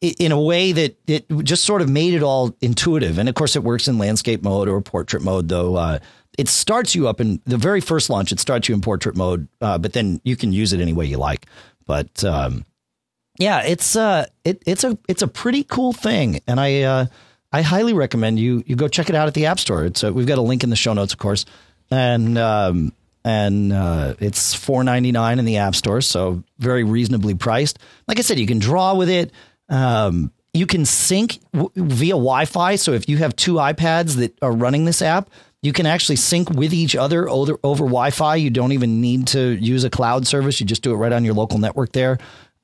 in a way that it just sort of made it all intuitive. And of course, it works in landscape mode or portrait mode, though. Uh, it starts you up in the very first launch. It starts you in portrait mode, uh, but then you can use it any way you like. But um, yeah, it's uh, it, it's a it's a pretty cool thing, and I uh, I highly recommend you you go check it out at the App Store. It's uh, we've got a link in the show notes, of course, and um, and uh, it's four ninety nine in the App Store, so very reasonably priced. Like I said, you can draw with it. Um, you can sync w- via Wi-Fi. So if you have two iPads that are running this app, you can actually sync with each other over, over Wi-Fi. You don't even need to use a cloud service. You just do it right on your local network there,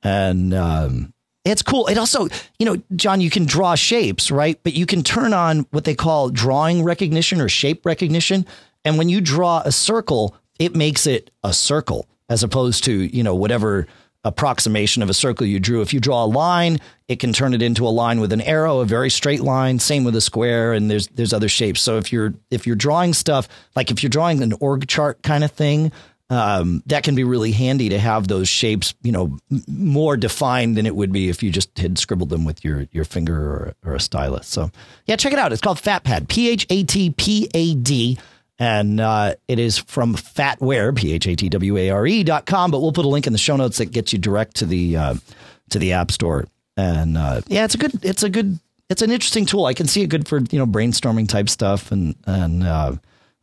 and um, It's cool. It also, you know, John, you can draw shapes, right? But you can turn on what they call drawing recognition or shape recognition. And when you draw a circle, it makes it a circle as opposed to, you know, whatever approximation of a circle you drew. If you draw a line, it can turn it into a line with an arrow, a very straight line. Same with a square, and there's there's other shapes. So if you're if you're drawing stuff like if you're drawing an org chart kind of thing, um, that can be really handy to have those shapes, you know, more defined than it would be if you just had scribbled them with your your finger or, or a stylus. So yeah, check it out. It's called PhatPad, P H A T P A D. And uh, it is from Phatware, P H A T W A R E dot com. But we'll put a link in the show notes that gets you direct to the uh, to the App Store. And uh, yeah, it's a good, it's a good, it's an interesting tool. I can see it good for you know brainstorming type stuff and and uh,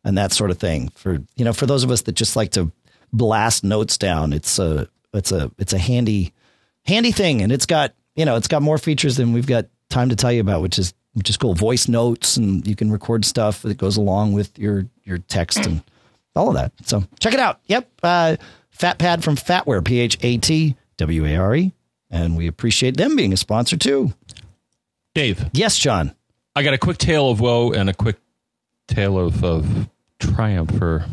and that sort of thing. For you know, for those of us that just like to blast notes down, it's a it's a it's a handy handy thing, and it's got you know it's got more features than we've got time to tell you about, which is which is cool. Voice notes, and you can record stuff that goes along with your your text and all of that. So check it out. Yep, uh, PhatPad from Phatware, P H A T W A R E, and we appreciate them being a sponsor too. Dave, Yes, John. I got a quick tale of woe and a quick tale of, of triumph. Or,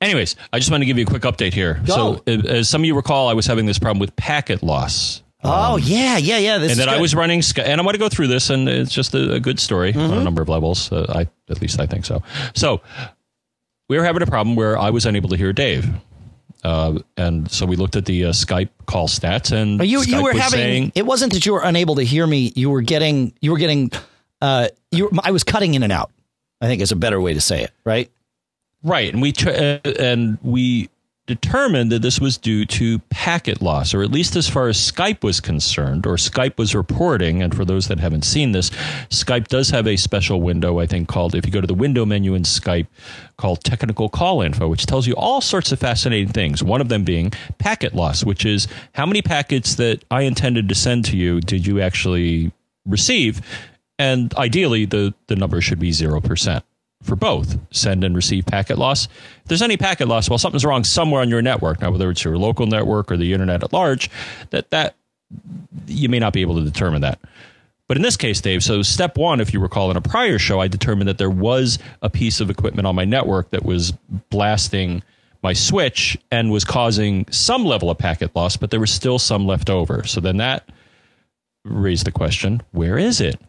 anyways, I just want to give you a quick update here. Go. So, uh, as some of you recall, I was having this problem with packet loss. Oh yeah, yeah, yeah. This and then I was running, and I want to go through this, and it's just a, a good story on a number of levels. Uh, I at least I think so. So we were having a problem where I was unable to hear Dave, uh, and so we looked at the uh, Skype call stats, and you you were having saying, it wasn't that you were unable to hear me. You were getting you were getting uh you were, I was cutting in and out. I think is a better way to say it, right? right, and we uh, and we determined that this was due to packet loss, or at least as far as Skype was concerned, or Skype was reporting. And for those that haven't seen this, Skype does have a special window, I think, called, if you go to the window menu in Skype, called technical call info, which tells you all sorts of fascinating things. One of them being packet loss, which is how many packets that I intended to send to you did you actually receive? And ideally, the, the number should be 0% for both send and receive packet loss. If there's any packet loss, well, something's wrong somewhere on your network. Now, whether it's your local network or the internet at large, that that you may not be able to determine that. But in this case, Dave, so step one, if you recall in a prior show, I determined that there was a piece of equipment on my network that was blasting my switch and was causing some level of packet loss, but there was still some left over. So then that raised the question where is it?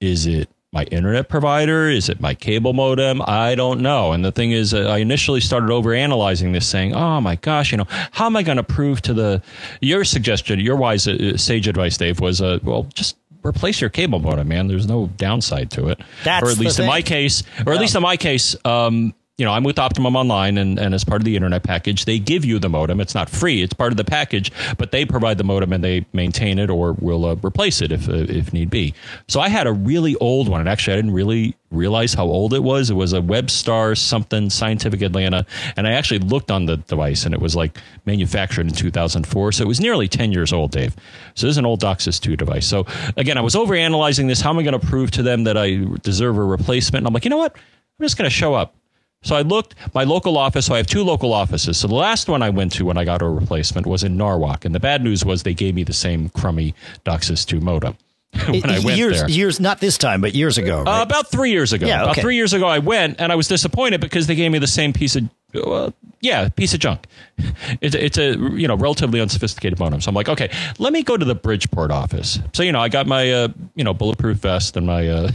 Is it my internet provider? Is it my cable modem? I don't know. And the thing is, I initially started over analyzing this, saying, "Oh my gosh, you know, how am I going to prove to the your suggestion, your wise uh, sage advice, Dave, was, uh, well, just." Replace your cable modem, man. There's no downside to it. That's or at least in my case, or at least in my case, um, you know, I'm with Optimum Online, and, and as part of the internet package, they give you the modem. It's not free; it's part of the package, but they provide the modem and they maintain it or will uh, replace it if uh, if need be. So I had a really old one, and actually, I didn't really realize how old it was. It was a WebStar something Scientific Atlanta, and I actually looked on the device, and it was like manufactured in 2004, so it was nearly 10 years old, Dave. So this is an old DOCSIS 2 device. So again, I was over analyzing this. How am I going to prove to them that I deserve a replacement? And I'm like, you know what? I'm just going to show up. So I looked my local office. So I have two local offices. So the last one I went to when I got a replacement was in Norwalk, and the bad news was they gave me the same crummy DOCSIS 2 modem when I went years there. years not this time, but years ago. Uh, about three years ago. Yeah, About three years ago, I went and I was disappointed because they gave me the same piece of, uh, yeah, piece of junk. It's, it's a you know relatively unsophisticated modem. So I'm like, okay, let me go to the Bridgeport office. So you know, I got my uh, you know bulletproof vest and my.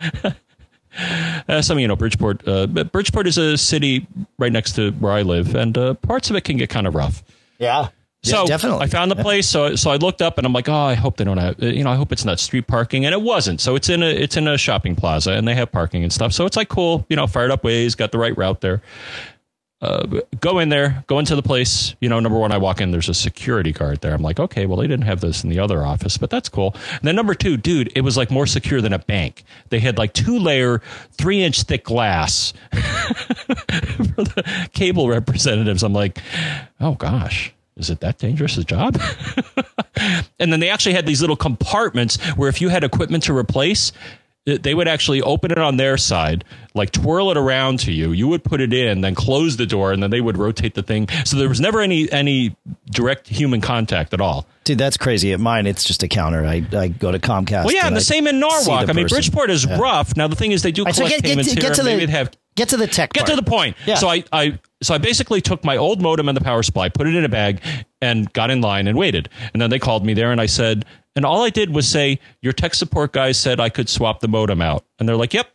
Uh, Uh, some you know Bridgeport. Uh, Bridgeport is a city right next to where I live, and uh, parts of it can get kind of rough. yeah. So yeah, definitely. I found the place. So so I looked up and I'm like, oh, I hope they don't have. You know, I hope it's not street parking, and it wasn't. So it's in a it's in a shopping plaza, and they have parking and stuff. So it's like cool. You know, fired up Waze, got the right route there. Uh, go in there, go into the place. You know, number one, I walk in. There's a security guard there. I'm like, okay, well, they didn't have this in the other office, but that's cool. And then number two, dude, it was like more secure than a bank. They had like two layer, three inch thick glass for the cable representatives. I'm like, oh gosh, is it that dangerous a job? and then they actually had these little compartments where if you had equipment to replace, they would actually open it on their side, like twirl it around to you. You would put it in, then close the door, and then they would rotate the thing. So there was never any any direct human contact at all. Dude, that's crazy. At mine, it's just a counter. I, I go to Comcast. Well, yeah, and the I same in Norwalk. I mean. Bridgeport is Yeah. rough. Now the thing is, they do All right, so collect get, get, payments here. get to and the they have get to the tech. get to the point. Yeah. So I, I so I basically took my old modem and the power supply, put it in a bag, and got in line and waited. And then they called me there, and I said, and all I did was say, "Your tech support guy said I could swap the modem out," and they're like, "Yep."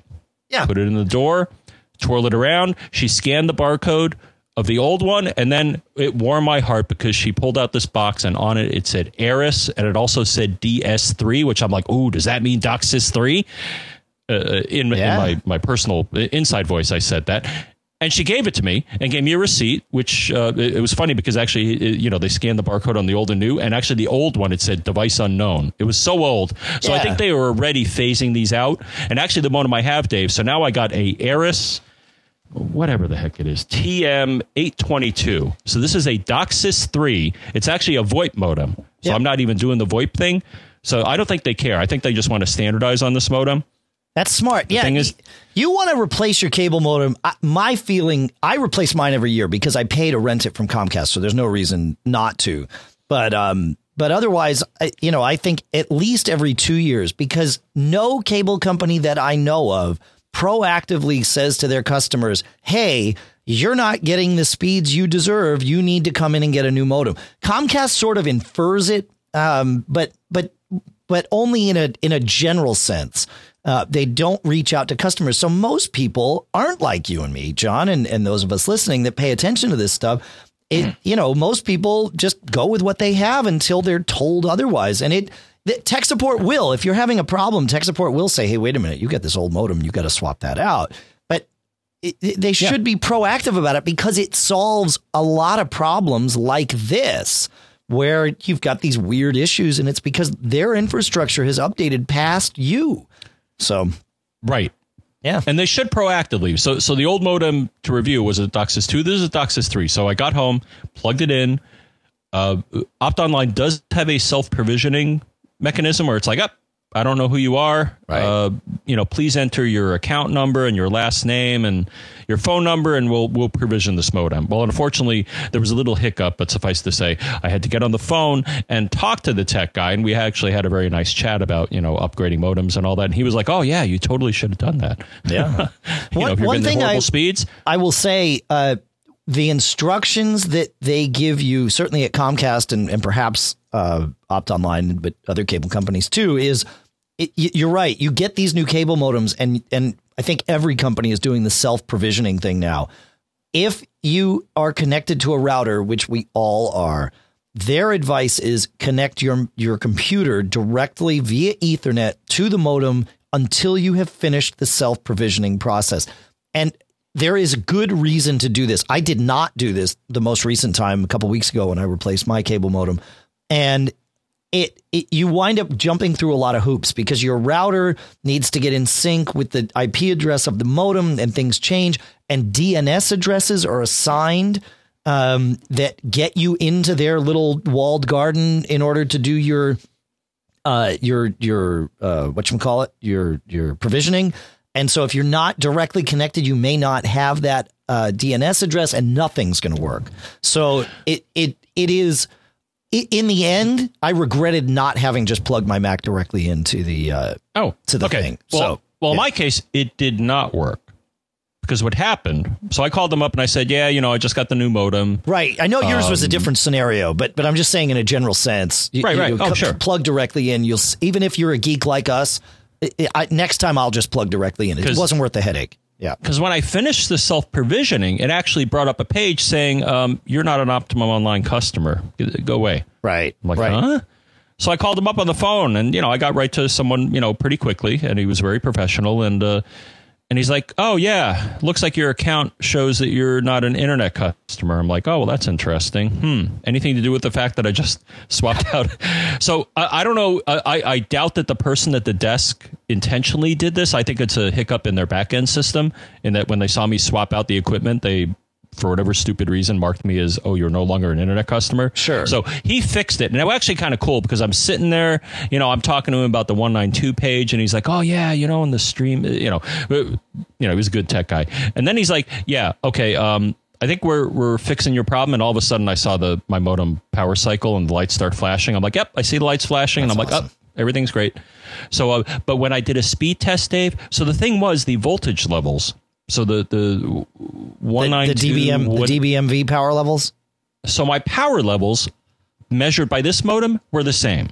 Yeah. Put it in the door, twirl it around. She scanned the barcode of the old one, and then it warmed my heart because she pulled out this box, and on it it said Arris, and it also said DS3, which I'm like, "Ooh, does that mean DOCSIS 3?" uh, in, Yeah. in my, my personal uh, inside voice, I said that. And she gave it to me and gave me a receipt, which uh, it, it was funny because actually, it, you know, they scanned the barcode on the old and new, and actually the old one it said device unknown. It was so old, so I think they were already phasing these out. And actually, the modem I have, Dave. So now I got a Arris, whatever the heck it is, TM eight twenty two. So this is a DOCSIS three. It's actually a VoIP modem. So Yeah. I'm not even doing the VoIP thing. So I don't think they care. I think they just want to standardize on this modem. That's smart. yeah. thing is- you want to replace your cable modem. I, my feeling, I replace mine every year because I pay to rent it from Comcast, so there's no reason not to. But um, but otherwise, I, you know, I think at least every two years because no cable company that I know of proactively says to their customers, "Hey." You're not getting the speeds you deserve. You need to come in and get a new modem. Comcast sort of infers it, um, but but but only in a in a general sense. Uh, they don't reach out to customers. So most people aren't like you and me, John, and, and those of us listening that pay attention to this stuff. It, you know, most people just go with what they have until they're told otherwise. And it, tech support will, if you're having a problem, tech support will say, "Hey, wait a minute, you got this old modem, you got to swap that out." But it, it- they should be proactive about it because it solves a lot of problems like this where you've got these weird issues and it's because their infrastructure has updated past you. So, Right. yeah. and they should proactively. So, so the old modem to review was a DOCSIS two. This is a DOCSIS three. So I got home, plugged it in. Uh, Opt Online does have a self provisioning mechanism where it's like, up, I don't know who you are. Right. Uh, you know, please enter your account number and your last name and your phone number, and we'll we'll provision this modem. Well, unfortunately, there was a little hiccup, but suffice to say, I had to get on the phone and talk to the tech guy, and we actually had a very nice chat about you know upgrading modems and all that. And he was like, "Oh yeah, you totally should have done that." Yeah. you One- know, if you're one thing I- speeds. I will say uh, the instructions that they give you, certainly at Comcast and, and perhaps uh, Opt Online, but other cable companies too, is it, you're right. You get these new cable modems, and and I think every company is doing the self provisioning thing now. If you are connected to a router, which we all are, their advice is connect your your computer directly via Ethernet to the modem until you have finished the self provisioning process. And there is good reason to do this. I did not do this the most recent time a couple weeks ago when I replaced my cable modem, and it, it you wind up jumping through a lot of hoops because your router needs to get in sync with the IP address of the modem, and things change, and DNS addresses are assigned um, that get you into their little walled garden in order to do your uh, your your uh, what you call it your your provisioning. And so if you're not directly connected, you may not have that uh, DNS address, and nothing's going to work. So it it it is. In the end, I regretted not having just plugged my Mac directly into the. Uh, Oh, to the okay. thing. Well, So, well, in my case, it did not work because what happened. So I called them up and I said, "Yeah, you know, I just got the new modem." right, I know yours was a different scenario, but but I'm just saying in a general sense. You, Um, Right, you right. Oh, sure. Plug directly in. You'll even if you're a geek like us. I, I, next time I'll just plug directly in. It wasn't worth the headache. Yeah. Because when I finished the self provisioning, it actually brought up a page saying, um, "You're not an Optimum Online customer. Go away." Right. I'm like, right. huh? So I called him up on the phone, and you know, I got right to someone, you know, pretty quickly, and he was very professional, and uh, and he's like, "Oh yeah, looks like your account shows that you're not an internet customer." I'm like, "Oh well, that's interesting. Hmm, anything to do with the fact that I just swapped out?" so I, I don't know. I, I doubt that the person at the desk intentionally did this. I think it's a hiccup in their backend system, in that when they saw me swap out the equipment, they for whatever stupid reason, marked me as, oh, you're no longer an internet customer. Sure. So he fixed it. And it was actually kind of cool because I'm sitting there, you know, I'm talking to him about the 192 page, and he's like, oh, yeah, you know, in the stream, you know, you know, he was a good tech guy. And then he's like, yeah, okay, um, I think we're we're fixing your problem, and all of a sudden I saw the my modem power cycle and the lights start flashing. I'm like, yep, I see the lights flashing, That's and I'm awesome. like, oh, everything's great. So, uh, but when I did a speed test, Dave, so the thing was the voltage levels. So the the one The, the DBM, the DBMV power levels. so my power levels measured by this modem were the same.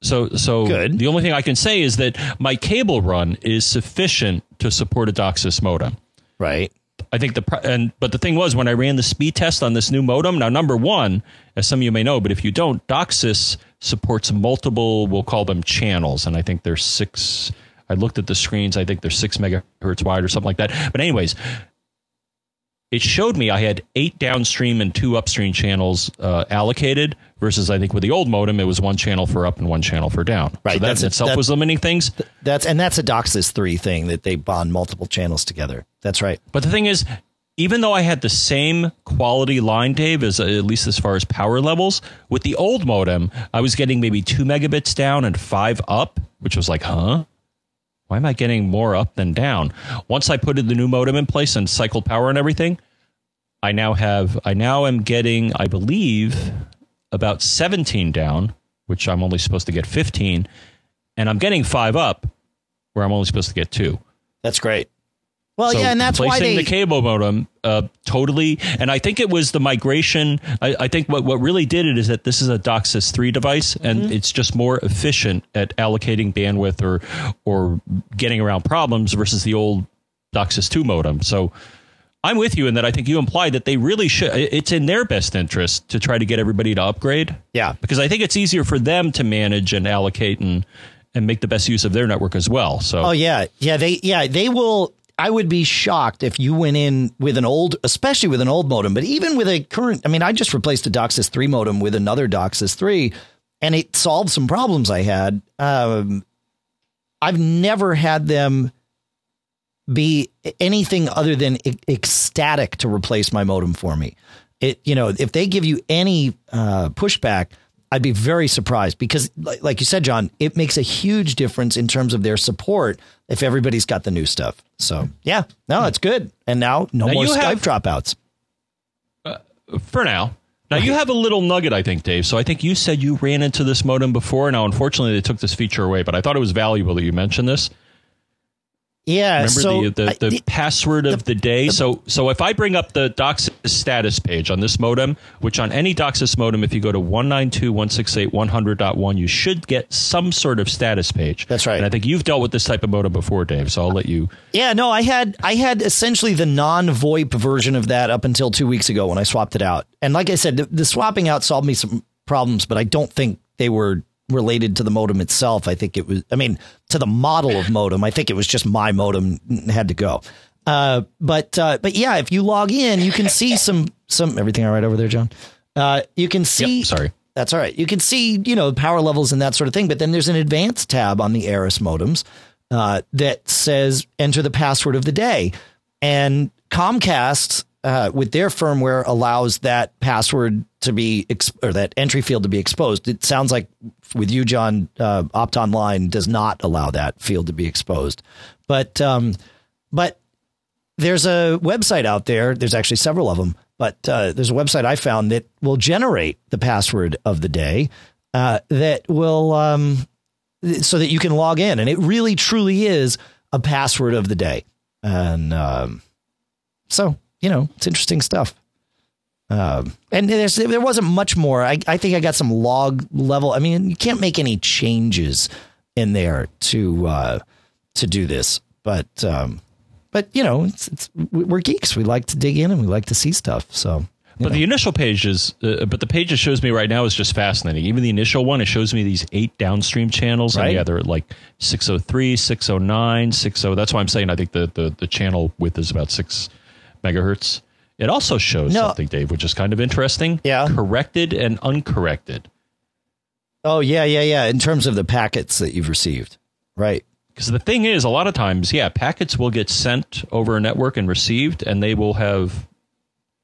So so Good. the only thing I can say is that my cable run is sufficient to support a DOCSIS modem. Right. I think the and but the thing was when I ran the speed test on this new modem. Now, number one, as some of you may know, but if you don't, DOCSIS supports multiple. We'll call them channels, and I think there's six. I looked at the screens. I think they're six megahertz wide or something like that. But anyways, it showed me I had eight downstream and two upstream channels uh, allocated versus I think with the old modem it was one channel for up and one channel for down. Right, So that that's in a- itself that- was limiting things. That's and that's a DOCSIS three thing that they bond multiple channels together. That's right. But the thing is, even though I had the same quality line, Dave, as at least as far as power levels, with the old modem, I was getting maybe two megabits down and five up, which was like, huh? Why am I getting more up than down? Once I put the new modem in place and cycled power and everything, I now have, I now am getting, I believe, about 17 down, which I'm only supposed to get 15, and I'm getting five up, where I'm only supposed to get two. That's great. Well, So yeah, and that's why placing they the cable modem uh, totally. And I think it was the migration. I, I think what, what really did it is that this is a DOCSIS three device, and Mm-hmm. it's just more efficient at allocating bandwidth or or getting around problems versus the old DOCSIS two modem. So. I'm with you in that I think you implied that they really should. It's in their best interest to try to get everybody to upgrade. Yeah. because I think it's easier for them to manage and allocate and and make the best use of their network as well. So Oh yeah, yeah. They yeah they will. I would be shocked if you went in with an old, especially with an old modem, but even with a current. I mean, I just replaced a DOCSIS three modem with another DOCSIS three, and it solved some problems I had. Um, I've never had them be anything other than ecstatic to replace my modem for me. It, you know, if they give you any uh, pushback, I'd be very surprised because, like, you said, John, it makes a huge difference in terms of their support if everybody's got the new stuff. So, yeah, no, hmm. it's good. And now, no Now more Skype have- dropouts. Uh, for now. Now you have a little nugget, I think, Dave. So I think you said you ran into this modem before. Now, unfortunately, they took this feature away, but I thought it was valuable that you mentioned this. Yeah. Remember so the the, I- the password of the, day. so so if I bring up the DOCSIS status page on this modem, which on any DOCSIS modem, if you go to 192.168.100.1, you should get some sort of status page. That's right. And I think you've dealt with this type of modem before, Dave. So I'll let you. Yeah, no, I had I had essentially the non-VoIP version of that up until two weeks ago when I swapped it out. And like I said, the, the swapping out solved me some problems, but I don't think they were related to the modem itself. I think it was, I mean, to the model of modem. I think it was just my modem had to go. Uh, but uh, but yeah, if you log in, you can see some some everything all right over there, John. Uh, you can see. Yep, sorry. That's all right. You can see, you know, power levels and that sort of thing. But then there's an advanced tab on the Arris modems uh, that says enter the password of the day. And Comcast, uh, with their firmware, allows that password to be, or that entry field to be exposed. It sounds like with you, John, uh, Opt Online does not allow that field to be exposed. But, um, but there's a website out there. There's actually several of them, but uh, there's a website I found that will generate the password of the day uh, that will um, so that you can log in, and it really truly is a password of the day. And um, so you know, it's interesting stuff. Um, and there's, there wasn't much more. I, I think I got some log level. I mean, you can't make any changes in there to uh, to do this, but um, but you know, it's, it's we're geeks. We like to dig in and we like to see stuff. So, But the initial pages, uh, but the page it shows me right now is just fascinating. Even the initial one, it shows me these eight downstream channels, Right. and yeah, they're like 603, 609, 60. That's why I'm saying I think the, the, the channel width is about six megahertz. It also shows No. something, Dave, which is kind of interesting. Yeah. Corrected and uncorrected. oh yeah, yeah, yeah. In terms of the packets that you've received, right? Because the thing is, a lot of times, yeah, packets will get sent over a network and received, and they will have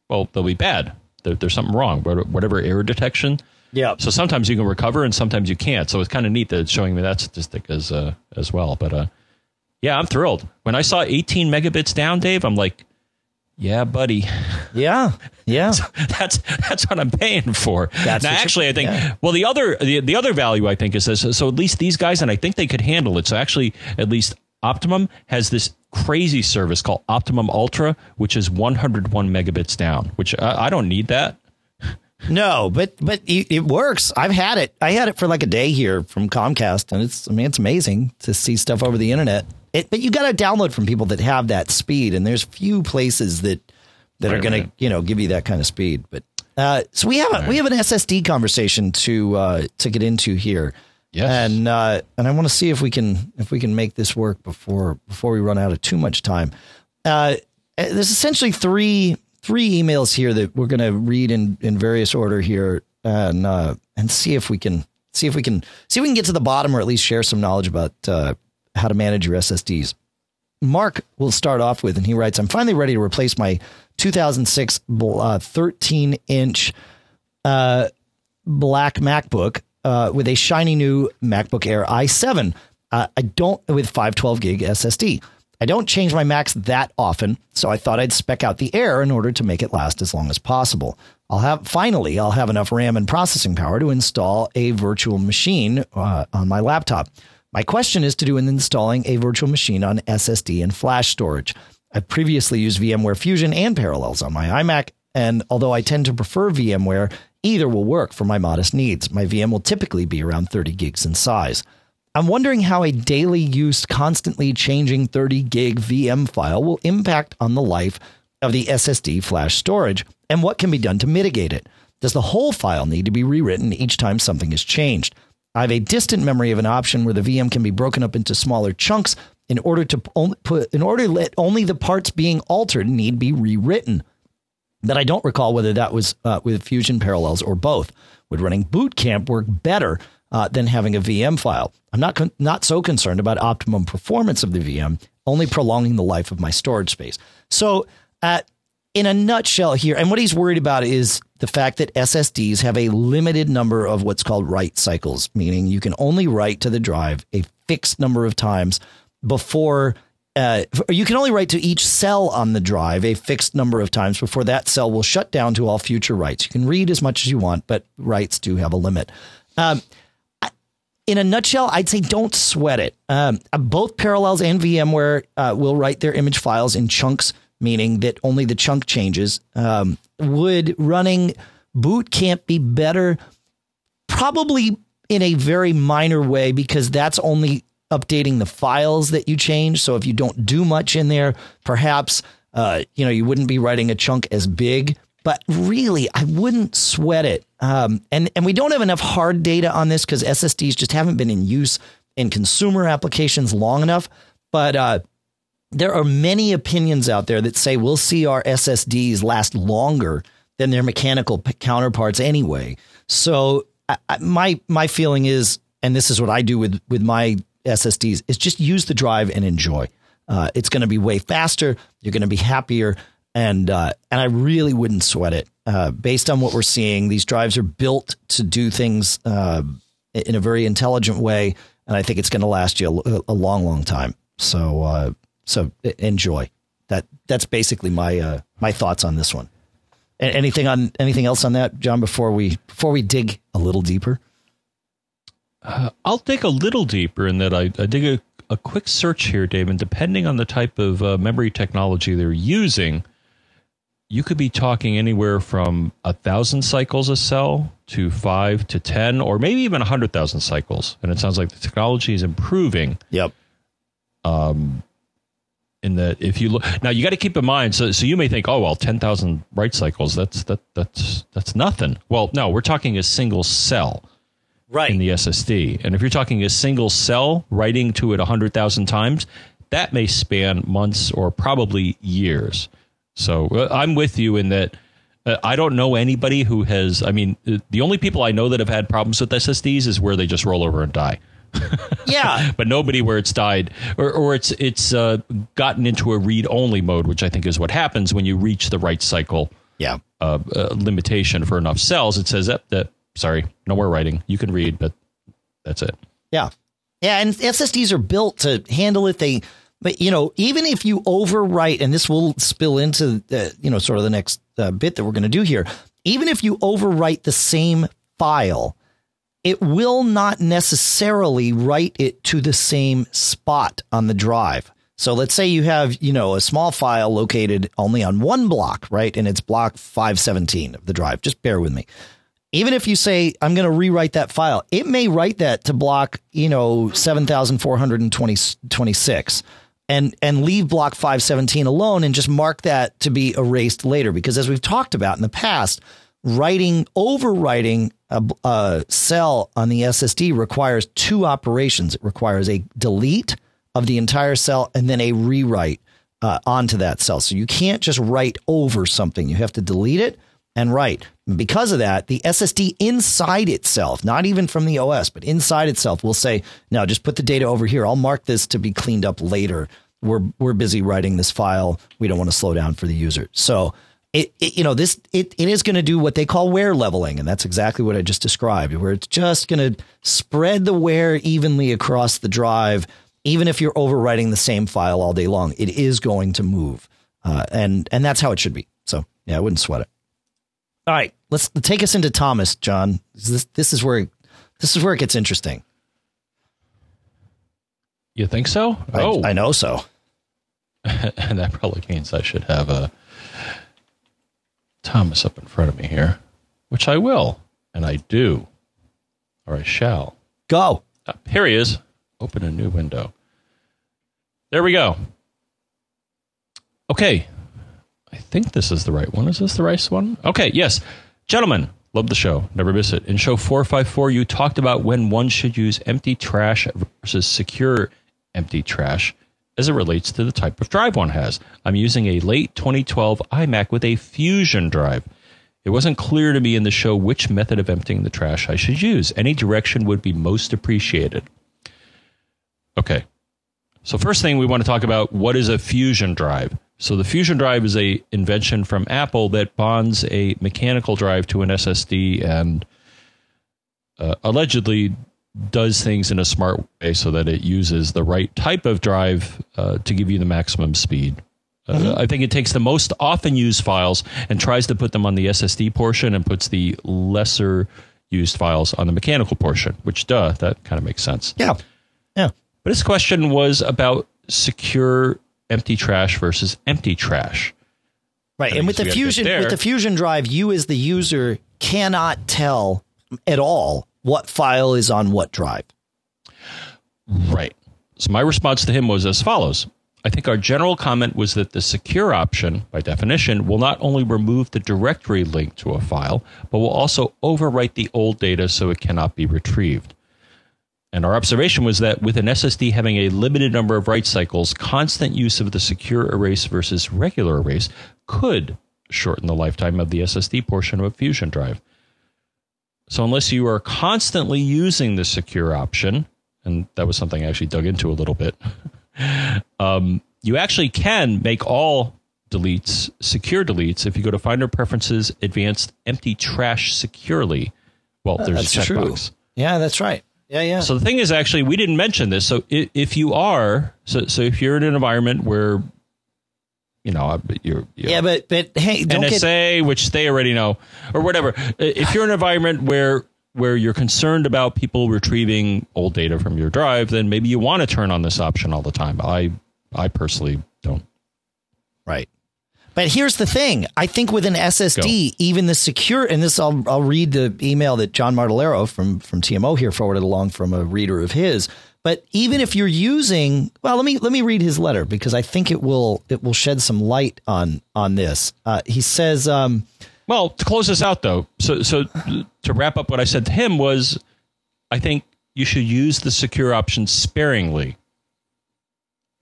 well, they'll be bad. There, there's something wrong. Whatever error detection. Yeah. So sometimes you can recover and sometimes you can't. So it's kind of neat that it's showing me that statistic as uh, as well. But uh, yeah, I'm thrilled. When I saw 18 megabits down, Dave, I'm like, yeah, buddy. Yeah, yeah. that's that's what I'm paying for. That's now, actually, I think. yeah. Well, the other the, the other value I think is this. So at least these guys, and I think they could handle it. So actually, at least Optimum has this crazy service called Optimum Ultra, which is 101 megabits down. Which I, I don't need that. No, but but it, it works. I've had it. I had it for like a day here from Comcast, and it's I mean it's amazing to see stuff over the internet. It, but you got to download from people that have that speed, and there's few places that that are going to you know give you that kind of speed. But uh, so we have a, we have an SSD conversation to uh, to get into here. Yes. and uh, and I want to see if we can if we can make this work before before we run out of too much time. Uh, there's essentially three three emails here that we're going to read in in various order here and uh, and see if we can see if we can see if we can get to the bottom or at least share some knowledge about uh, how to manage your SSDs. Mark will start off with, and he writes, "I'm finally ready to replace my 2006 bl- uh, 13 inch uh, black MacBook uh, with a shiny new MacBook Air i7. Uh, I don't with 512 gig SSD. I don't change my Macs that often, so I thought I'd spec out the Air in order to make it last as long as possible. I'll have finally I'll have enough RAM and processing power to install a virtual machine uh, on my laptop. My question is to do in installing a virtual machine on SSD and flash storage. I've previously used VMware Fusion and Parallels on my iMac, and although I tend to prefer VMware, either will work for my modest needs. My VM will typically be around 30 gigs in size. I'm wondering how a daily use, constantly changing 30 gig VM file will impact on the life of the SSD flash storage and what can be done to mitigate it. Does the whole file need to be rewritten each time something is changed? I have a distant memory of an option where the VM can be broken up into smaller chunks in order to only put in order let only the parts being altered need be rewritten that I don't recall whether that was uh, with Fusion Parallels or both. Would running Boot Camp work better uh, than having a VM file? I'm not con- not so concerned about optimum performance of the VM, only prolonging the life of my storage space. So, uh, in a nutshell, here, and what he's worried about is the fact that SSDs have a limited number of what's called write cycles, meaning you can only write to the drive a fixed number of times before uh, you can only write to each cell on the drive a fixed number of times before that cell will shut down to all future writes. You can read as much as you want, but writes do have a limit. Um, in a nutshell, I'd say don't sweat it. Um, both Parallels and VMware uh, will write their image files in chunks, meaning that only the chunk changes. Um, would running Boot Camp be better? probably in a very minor way because that's only updating the files that you change. So if you don't do much in there, perhaps uh, you know you wouldn't be writing a chunk as big. But really, I wouldn't sweat it. Um, and and we don't have enough hard data on this because SSDs just haven't been in use in consumer applications long enough. But uh, there are many opinions out there that say we'll see our SSDs last longer than their mechanical p- counterparts anyway. So I, I, my my feeling is, and this is what I do with with my SSDs, is just use the drive and enjoy. Uh, it's going to be way faster. You're going to be happier, and uh, and I really wouldn't sweat it. Uh, based on what we're seeing, these drives are built to do things uh, in a very intelligent way, and I think it's going to last you a, a long, long time. So uh, so enjoy. That that's basically my uh, my thoughts on this one. A- Anything on anything else on that, John? Before we before we dig a little deeper. I'll dig a little deeper in that I, I dig a, a quick search here, Dave, and depending on the type of uh, memory technology they're using, you could be talking anywhere from a thousand cycles a cell to five to ten, or maybe even a hundred thousand cycles. And it sounds like the technology is improving. Yep. In that, if you look now, you got to keep in mind. So, so you may think, oh well, ten thousand write cycles. That's that that's that's nothing. Well, no, we're talking a single cell. Right. in the SSD. And if you're talking a single cell writing to it 100,000 times, that may span months or probably years. So uh, I'm with you in that uh, I don't know anybody who has, I mean, uh, the only people I know that have had problems with SSDs is where they just roll over and die. yeah. But nobody where it's died or, or it's it's uh, gotten into a read only mode, which I think is what happens when you reach the write cycle Yeah. uh, uh, limitation for enough cells. It says that, that sorry, no more writing. You can read, but that's it. Yeah. Yeah. And SSDs are built to handle it. They, but you know, even if you overwrite, and this will spill into the, you know, sort of the next uh, bit that we're going to do here, even if you overwrite the same file, it will not necessarily write it to the same spot on the drive. So let's say you have, you know, a small file located only on one block, right? And it's block 517 of the drive. Just bear with me even if you say I'm going to rewrite that file, it may write that to block, you know, 7426 and and leave block 517 alone and just mark that to be erased later because as we've talked about in the past, writing overwriting a, a cell on the SSD requires two operations. It requires a delete of the entire cell and then a rewrite uh, onto that cell. So you can't just write over something. You have to delete it and write. Because of that, the SSD inside itself, not even from the OS, but inside itself, will say, "No, just put the data over here. I'll mark this to be cleaned up later. We're we're busy writing this file. We don't want to slow down for the user." So it, it you know this it, it is going to do what they call wear leveling, and that's exactly what I just described, where it's just going to spread the wear evenly across the drive. Even if you're overwriting the same file all day long, it is going to move, uh, and and that's how it should be. So yeah, I wouldn't sweat it. All right, let's take us into Thomas, John. This this is where this is where it gets interesting. You think so? I, oh, I know so. and that probably means I should have a Thomas up in front of me here, which I will, and I do, or I shall. Go. Uh, here he is. Open a new window. There we go. Okay, I think this is the right one. Is this the right one? Okay, yes. Gentlemen, love the show. Never miss it. In show 454, you talked about when one should use empty trash versus secure empty trash as it relates to the type of drive one has. I'm using a late 2012 iMac with a Fusion drive. It wasn't clear to me in the show which method of emptying the trash I should use. Any direction would be most appreciated. Okay. So first thing we want to talk about what is a Fusion drive? So the Fusion drive is a invention from Apple that bonds a mechanical drive to an SSD and uh, allegedly does things in a smart way so that it uses the right type of drive uh, to give you the maximum speed. Uh, mm-hmm. I think it takes the most often used files and tries to put them on the SSD portion and puts the lesser used files on the mechanical portion, which, duh, that kind of makes sense. Yeah. Yeah. But his question was about secure empty trash versus empty trash. Right. And with the fusion with the fusion drive, you as the user cannot tell at all what file is on what drive. Right. So my response to him was as follows. I think our general comment was that the secure option, by definition, will not only remove the directory link to a file, but will also overwrite the old data so it cannot be retrieved. And our observation was that with an SSD having a limited number of write cycles, constant use of the secure erase versus regular erase could shorten the lifetime of the SSD portion of a Fusion drive. So, unless you are constantly using the secure option, and that was something I actually dug into a little bit, um, you actually can make all deletes secure deletes if you go to Finder Preferences, Advanced Empty Trash Securely. Well, there's that's a checkbox. Yeah, that's right. Yeah, yeah. So the thing is, actually, we didn't mention this. So if, if you are, so so if you're in an environment where, you know, you're, you're yeah, but but hey, don't NSA, get... which they already know, or whatever. Uh, if you're in an environment where where you're concerned about people retrieving old data from your drive, then maybe you want to turn on this option all the time. I I personally don't. Right. But here's the thing. I think with an SSD, Go. even the secure, and this I'll, I'll read the email that John Martellaro from, from TMO here forwarded along from a reader of his. But even if you're using, well, let me let me read his letter because I think it will it will shed some light on on this. Uh, he says, um, well, to close this out though, so so to wrap up what I said to him was, I think you should use the secure option sparingly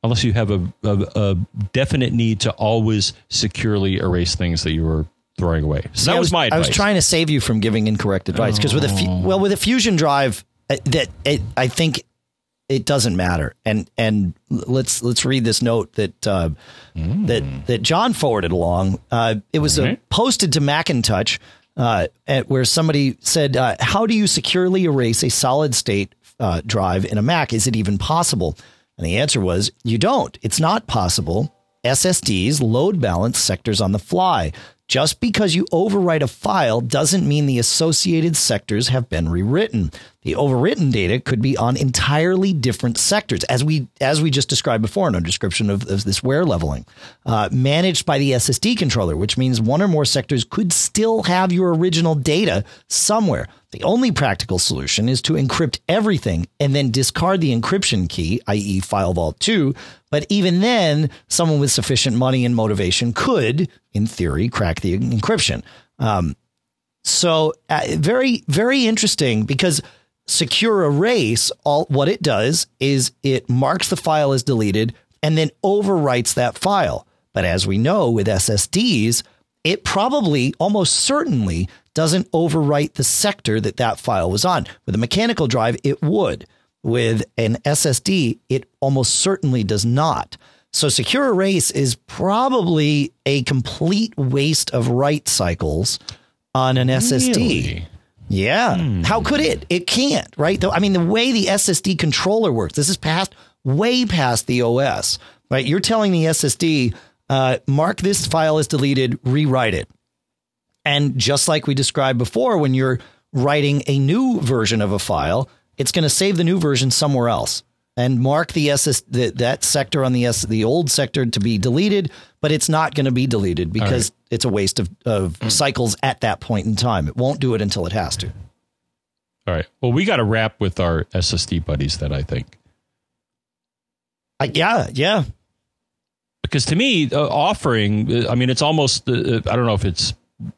unless you have a, a, a, definite need to always securely erase things that you were throwing away. So that was, was, my advice. I was trying to save you from giving incorrect advice because oh. with a well with a fusion drive uh, that it, I think it doesn't matter. And and let's let's read this note that uh, mm. that that John forwarded along. Uh, it was uh, posted to Macintosh, uh, at, where somebody said, uh, "How do you securely erase a solid state uh, drive in a Mac? Is it even possible?" And the answer was, "You don't. It's not possible." SSDs load balance sectors on the fly. Just because you overwrite a file doesn't mean the associated sectors have been rewritten. The overwritten data could be on entirely different sectors, as we as we just described before in our description of, of this wear leveling, uh, managed by the SSD controller, which means one or more sectors could still have your original data somewhere. The only practical solution is to encrypt everything and then discard the encryption key, i.e., FileVault 2. But even then, someone with sufficient money and motivation could, in theory, crack the encryption. Um, so, uh, very, very interesting because secure erase, all what it does is it marks the file as deleted and then overwrites that file. But as we know with SSDs, it probably, almost certainly, doesn't overwrite the sector that that file was on. With a mechanical drive, it would. With an SSD, it almost certainly does not. So secure erase is probably a complete waste of write cycles on an SSD. Yeah. Hmm. How could it? It can't, right? Though I mean, the way the SSD controller works, this is past, way past the OS, right? You're telling the SSD, uh, mark this file as deleted, rewrite it. And just like we described before, when you're writing a new version of a file, it's going to save the new version somewhere else and mark the SS the, that sector on the S the old sector to be deleted, but it's not going to be deleted because right. it's a waste of, of mm. cycles at that point in time. It won't do it until it has to. All right. Well, we got to wrap with our SSD buddies. That I think. Uh, yeah, yeah. Because to me, uh, offering, uh, I mean, it's almost. Uh, uh, I don't know if it's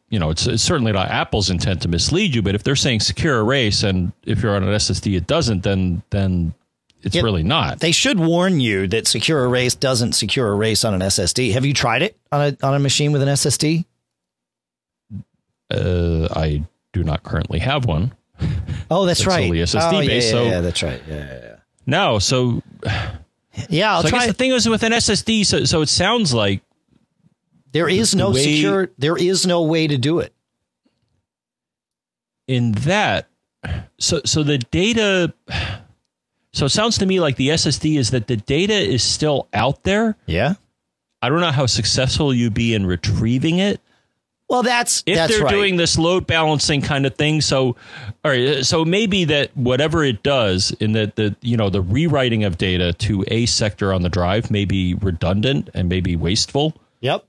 you know, it's, it's, certainly not Apple's intent to mislead you, but if they're saying secure erase and if you're on an SSD it doesn't, then then it's it, really not. They should warn you that secure erase doesn't secure erase on an SSD. Have you tried it on a on a machine with an SSD? Uh, I do not currently have one. Oh, that's, that's right. Solely SSD oh, yeah, based. Yeah, so yeah, that's right. Yeah, yeah, yeah. No, so yeah, I'll so try. I guess the thing is with an SSD, so so it sounds like there is no way, secure. There is no way to do it. In that, so so the data. So it sounds to me like the SSD is that the data is still out there. Yeah. I don't know how successful you'd be in retrieving it. Well, that's if that's they're right. doing this load balancing kind of thing. So, all right. So maybe that whatever it does in that the you know the rewriting of data to a sector on the drive may be redundant and maybe wasteful. Yep.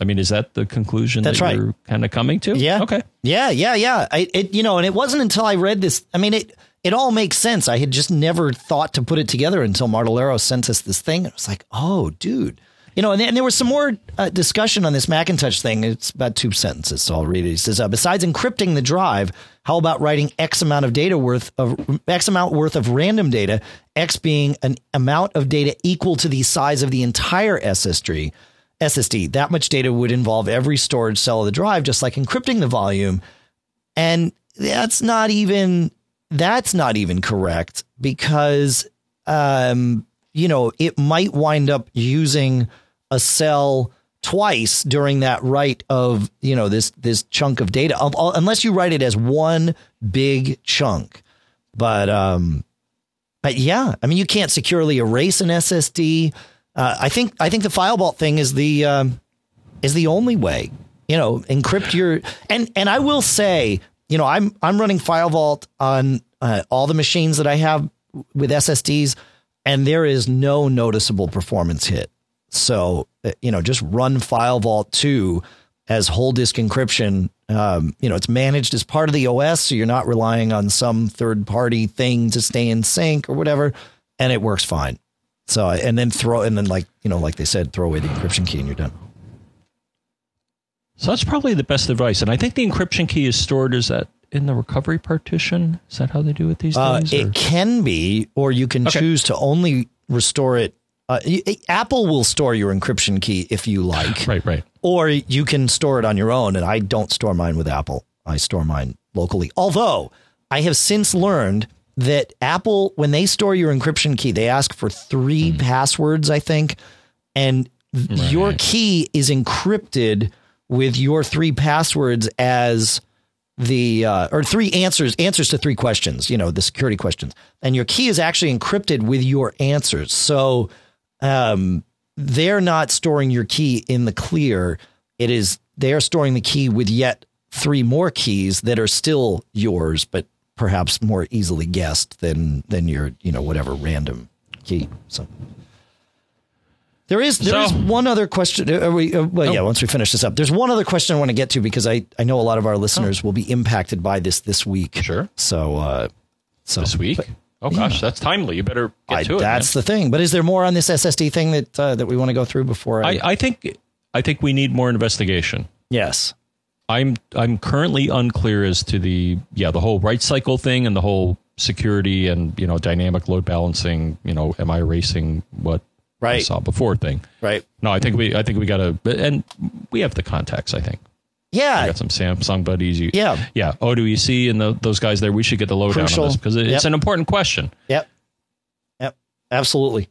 I mean, is that the conclusion That's that right. you're kind of coming to? Yeah. Okay. Yeah, yeah, yeah. I, it, you know, and it wasn't until I read this. I mean, it it all makes sense. I had just never thought to put it together until Martellaro sent us this thing. It was like, oh, dude. You know, and, and there was some more uh, discussion on this Macintosh thing. It's about two sentences, so I'll read it. He says, uh, besides encrypting the drive, how about writing X amount of data worth of X amount worth of random data, X being an amount of data equal to the size of the entire SSD SSD. That much data would involve every storage cell of the drive, just like encrypting the volume. And that's not even that's not even correct because um, you know, it might wind up using a cell twice during that write of, you know, this this chunk of data unless you write it as one big chunk. But um but yeah, I mean you can't securely erase an SSD. Uh, I think I think the FileVault thing is the um, is the only way. You know, encrypt your and and I will say, you know, I'm I'm running FileVault on uh, all the machines that I have with SSDs, and there is no noticeable performance hit. So uh, you know, just run FileVault two as whole disk encryption. Um, you know, it's managed as part of the OS, so you're not relying on some third party thing to stay in sync or whatever, and it works fine. So and then throw and then like you know like they said, throw away the encryption key and you're done. So that's probably the best advice. And I think the encryption key is stored is that in the recovery partition. Is that how they do it these uh, days? it can be, or you can okay. choose to only restore it. Uh, Apple will store your encryption key if you like. right, right. Or you can store it on your own. And I don't store mine with Apple. I store mine locally. Although I have since learned that Apple, when they store your encryption key, they ask for three passwords, I think, and th- your key is encrypted with your three passwords as the uh, or three answers answers to three questions. You know, the security questions, and your key is actually encrypted with your answers. So um, they're not storing your key in the clear. It is they are storing the key with yet three more keys that are still yours, but perhaps more easily guessed than than your you know whatever random key. So there is there is So- one other question. Are we, uh, well, yeah. Once we finish this up, there's one other question I want to get to because I I know a lot of our listeners will be impacted by this this week. Sure. So uh, so this week. oh gosh, that's timely. You better get I, to it. that's the thing. But is there more on this SSD thing that uh, that we want to go through before I? I, I think I think we need more investigation. yes. I'm I'm currently unclear as to the yeah the whole write cycle thing and the whole security and you know dynamic load balancing. You know, am I erasing what I saw before thing? Right. No, I think we I think we got to and we have the contacts. I think Yeah. I got some Samsung buddies. You, Yeah. yeah. OWC and the, those guys there. We should get the lowdown Crucial. on this because it's Yep. an important question. Yep. Yep. Absolutely.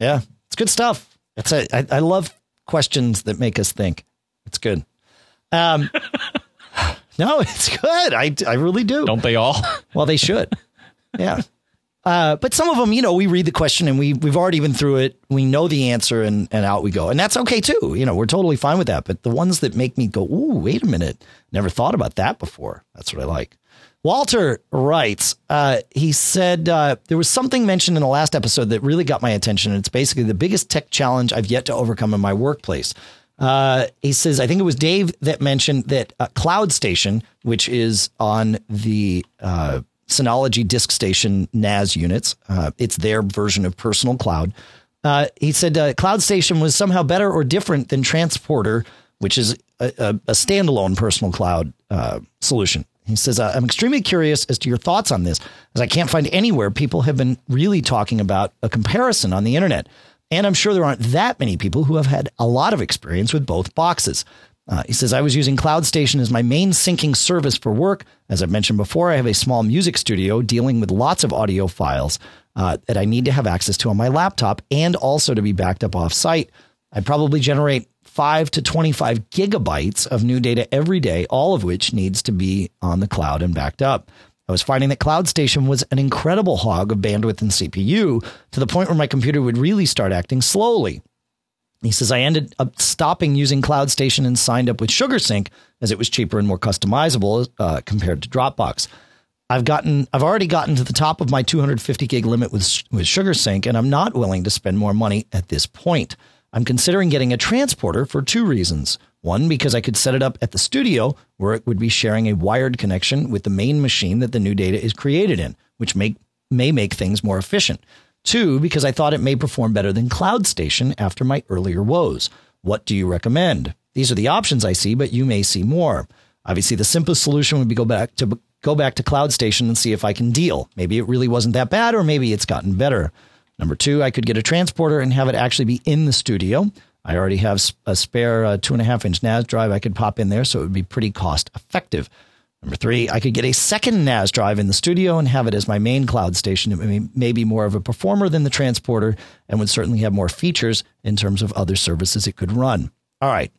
Yeah. It's good stuff. It's a, I, I love questions that make us think. It's good. Um, no, it's good. I, I really do. Don't they all? Well, they should. Yeah. Uh, but some of them, you know, we read the question and we we've already been through it. We know the answer and and out we go, and that's okay too. You know, we're totally fine with that. But the ones that make me go, "Ooh, wait a minute, never thought about that before." That's what I like. Walter writes, uh, he said uh, there was something mentioned in the last episode that really got my attention. And it's basically the biggest tech challenge I've yet to overcome in my workplace. Uh, he says, I think it was Dave that mentioned that uh, Cloud Station, which is on the uh, Synology Disk Station NAS units, uh, it's their version of Personal Cloud. Uh, he said uh, Cloud Station was somehow better or different than Transporter, which is a, a, a standalone personal cloud solution. He says, I'm extremely curious as to your thoughts on this, as I can't find anywhere people have been really talking about a comparison on the internet. And I'm sure there aren't that many people who have had a lot of experience with both boxes. Uh, he says, I was using Cloud Station as my main syncing service for work. As I've mentioned before, I have a small music studio dealing with lots of audio files uh, that I need to have access to on my laptop and also to be backed up off site. I probably generate 5 to 25 gigabytes of new data every day, all of which needs to be on the cloud and backed up. I was finding that Cloud Station was an incredible hog of bandwidth and CPU to the point where my computer would really start acting slowly. He says, I ended up stopping using Cloud Station and signed up with SugarSync as it was cheaper and more customizable uh, compared to Dropbox. I've gotten, I've already gotten to the top of my 250 gig limit with with SugarSync, and I'm not willing to spend more money at this point. I'm considering getting a transporter for two reasons. One, because I could set it up at the studio where it would be sharing a wired connection with the main machine that the new data is created in, which make, may make things more efficient. Two, because I thought it may perform better than Cloud Station after my earlier woes. What do you recommend? These are the options I see, but you may see more. Obviously, the simplest solution would be go back to go back to Cloud Station and see if I can deal. Maybe it really wasn't that bad, or maybe it's gotten better. Number two, I could get a transporter and have it actually be in the studio. I already have a spare uh, two and a half inch NAS drive I could pop in there, so it would be pretty cost effective. Number three, I could get a second NAS drive in the studio and have it as my main cloud station. It may, may be more of a performer than the transporter and would certainly have more features in terms of other services it could run. All right.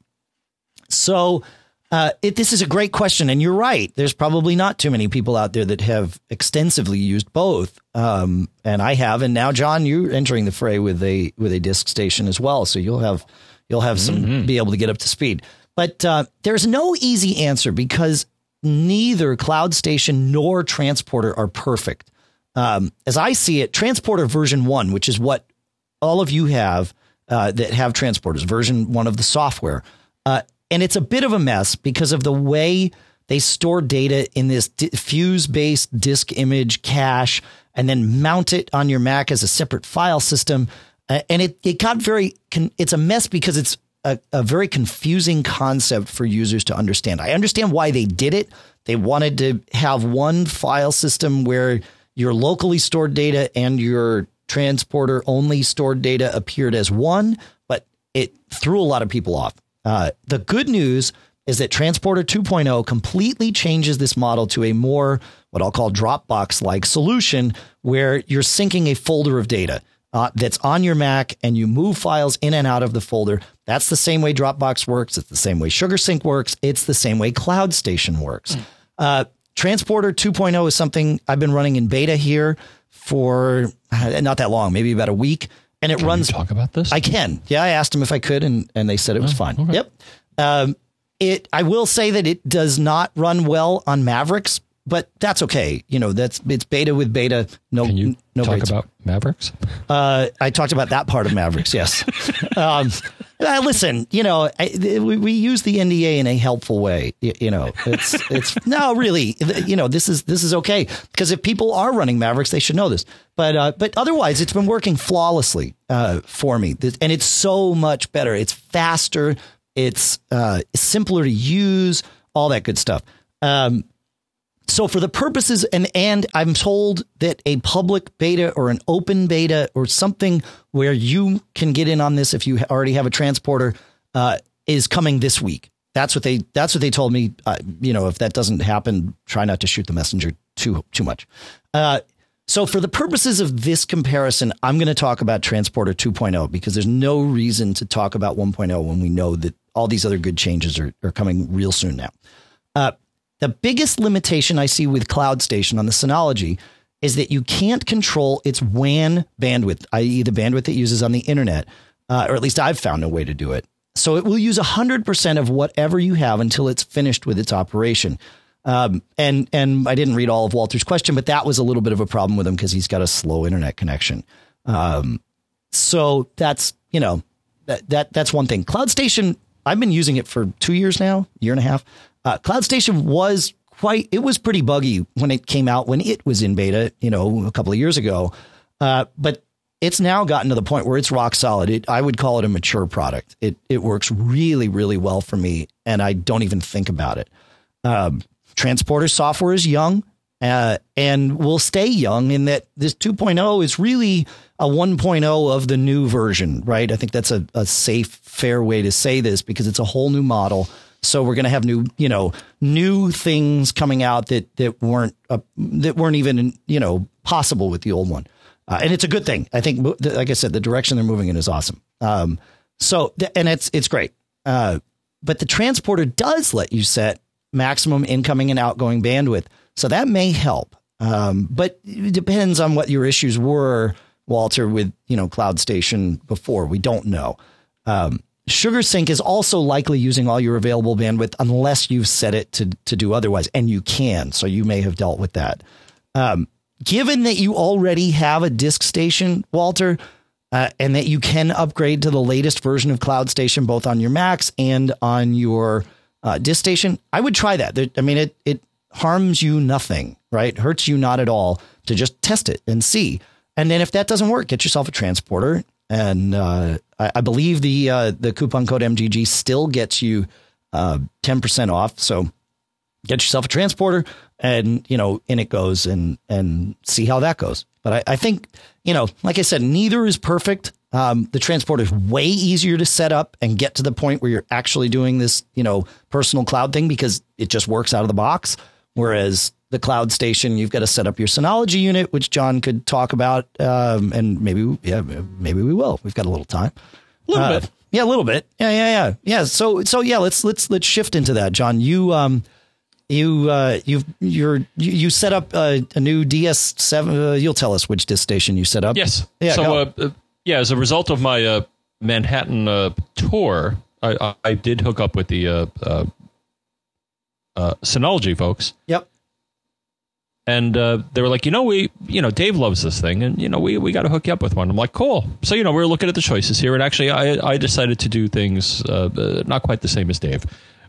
So uh, it, this is a great question, and you're right. There's probably not too many people out there that have extensively used both, um, and I have. And now, John, you're entering the fray with a with a disk station as well, so you'll have you'll have some be able to get up to speed. But uh, there's no easy answer because neither Cloud Station nor Transporter are perfect. Um, as I see it, Transporter version one, which is what all of you have uh, that have transporters, version one of the software. Uh, and it's a bit of a mess because of the way they store data in this fuse based disk image cache and then mount it on your Mac as a separate file system. Uh, and it, it got very, con- it's a mess because it's a, a very confusing concept for users to understand. I understand why they did it. They wanted to have one file system where your locally stored data and your transporter only stored data appeared as one, but it threw a lot of people off. Uh, the good news is that Transporter 2.0 completely changes this model to a more what I'll call Dropbox like solution where you're syncing a folder of data. Uh, that's on your Mac and you move files in and out of the folder. That's the same way Dropbox works. It's the same way SugarSync works. It's the same way Cloud Station works. Uh, Transporter 2.0 is something I've been running in beta here for uh, not that long, maybe about a week. And it Can runs. you talk about this? I can. Yeah, I asked them if I could, and, and they said it was fine. Yep. Um, it. I will say that it does not run well on Mavericks, but that's okay. You know, that's it's beta with beta. No, Can you no talk about Mavericks? Uh, I talked about that part of Mavericks. Yes. um, uh, listen, you know, I, we, we use the NDA in a helpful way. You, you know, it's it's no, really, you know, this is this is okay because if people are running Mavericks, they should know this. But uh, but otherwise, it's been working flawlessly uh, for me, and it's so much better. It's faster. It's uh, simpler to use. All that good stuff. Um, so for the purposes and and I'm told that a public beta or an open beta or something where you can get in on this if you already have a transporter uh, is coming this week. That's what they that's what they told me. Uh, you know, if that doesn't happen, try not to shoot the messenger too too much. Uh, so for the purposes of this comparison, I'm going to talk about Transporter 2.0 because there's no reason to talk about 1.0 when we know that all these other good changes are, are coming real soon now. The biggest limitation I see with Cloud Station on the Synology is that you can't control its WAN bandwidth, i.e., the bandwidth it uses on the internet, uh, or at least I've found a way to do it. So it will use 100% of whatever you have until it's finished with its operation. Um, and and I didn't read all of Walter's question, but that was a little bit of a problem with him because he's got a slow internet connection. Um, so that's you know that that that's one thing. Cloud Station, I've been using it for two years now, year and a half. Uh, Cloud Station was quite it was pretty buggy when it came out when it was in beta, you know, a couple of years ago. Uh, but it's now gotten to the point where it's rock solid. It, I would call it a mature product. It it works really really well for me, and I don't even think about it. Um, Transporter software is young uh, and will stay young in that this 2.0 is really a 1.0 of the new version, right? I think that's a, a safe, fair way to say this because it's a whole new model. So we're going to have new, you know, new things coming out that that weren't uh, that weren't even you know possible with the old one, uh, and it's a good thing. I think, like I said, the direction they're moving in is awesome. Um, so and it's it's great. Uh, but the transporter does let you set maximum incoming and outgoing bandwidth. So that may help. Um, but it depends on what your issues were, Walter, with, you know, Cloud Station before. We don't know. Um, SugarSync is also likely using all your available bandwidth unless you've set it to, to do otherwise. And you can. So you may have dealt with that. Um, given that you already have a disk station, Walter, uh, and that you can upgrade to the latest version of Cloud Station both on your Macs and on your uh, disk station, I would try that. There, I mean, it it harms you nothing, right? Hurts you not at all to just test it and see. And then if that doesn't work, get yourself a transporter. And uh, I, I, believe the uh, the coupon code MGG still gets you uh, ten percent off. So get yourself a transporter, and you know, in it goes, and and see how that goes. But I, I think you know, like I said, neither is perfect. Um, the transporter is way easier to set up and get to the point where you're actually doing this, you know, personal cloud thing because it just works out of the box. Whereas the cloud station, you've got to set up your Synology unit, which John could talk about, um, and maybe, yeah, maybe we will. We've got a little time, a little uh, bit, yeah, a little bit, yeah, yeah, yeah, yeah. So, so yeah, let's let's let's shift into that, John. You, um, you, uh, you, you're you, you set up a, a new DS7. Uh, you'll tell us which disk station you set up. Yes. Yeah. So, uh, yeah, as a result of my uh, Manhattan uh, tour, I, I, I, did hook up with the uh, uh, uh, Synology folks. Yep. And uh, they were like, you know, we, you know, Dave loves this thing, and you know, we we got to hook you up with one. I'm like, cool. So you know, we are looking at the choices here, and actually, I I decided to do things uh, not quite the same as Dave,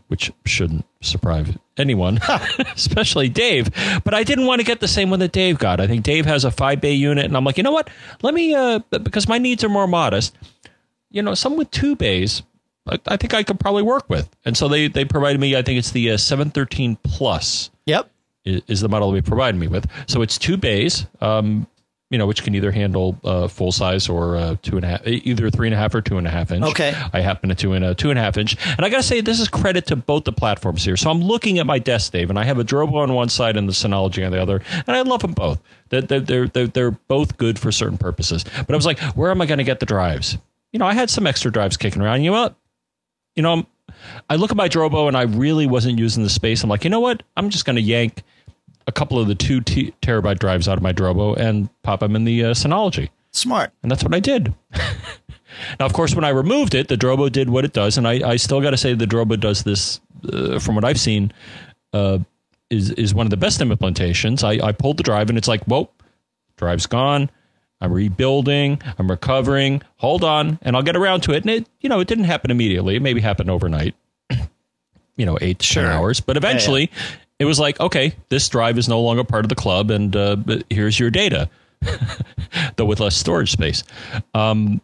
which shouldn't surprise anyone, especially Dave. But I didn't want to get the same one that Dave got. I think Dave has a five bay unit, and I'm like, you know what? Let me, uh, because my needs are more modest. You know, some with two bays, I, I think I could probably work with. And so they they provided me. I think it's the uh, 713 Plus. Yep. Is, the model they provided me with. So it's two bays. Um, you know, which can either handle uh, full size or uh, two and a half, either three and a half or two and a half inch. Okay. I happen to two and a two and a half inch, and I got to say this is credit to both the platforms here. So I'm looking at my desk, Dave, and I have a Drobo on one side and the Synology on the other, and I love them both. They're they're they're, they're both good for certain purposes. But I was like, where am I going to get the drives? You know, I had some extra drives kicking around. You know what? You know, I look at my Drobo and I really wasn't using the space. I'm like, you know what? I'm just going to yank a couple of the two t- terabyte drives out of my Drobo and pop them in the uh, Synology. Smart. And that's what I did. now, of course, when I removed it, the Drobo did what it does. And I, I still got to say the Drobo does this, uh, from what I've seen, uh, is, is one of the best implementations. I, I pulled the drive and it's like, whoa, drive's gone. I'm rebuilding. I'm recovering. Hold on, and I'll get around to it. And it, you know, it didn't happen immediately. It maybe happened overnight. you know, eight to Sure. ten hours. But eventually, it was like, okay, this drive is no longer part of the club, and uh, here's your data, though with less storage space. Um,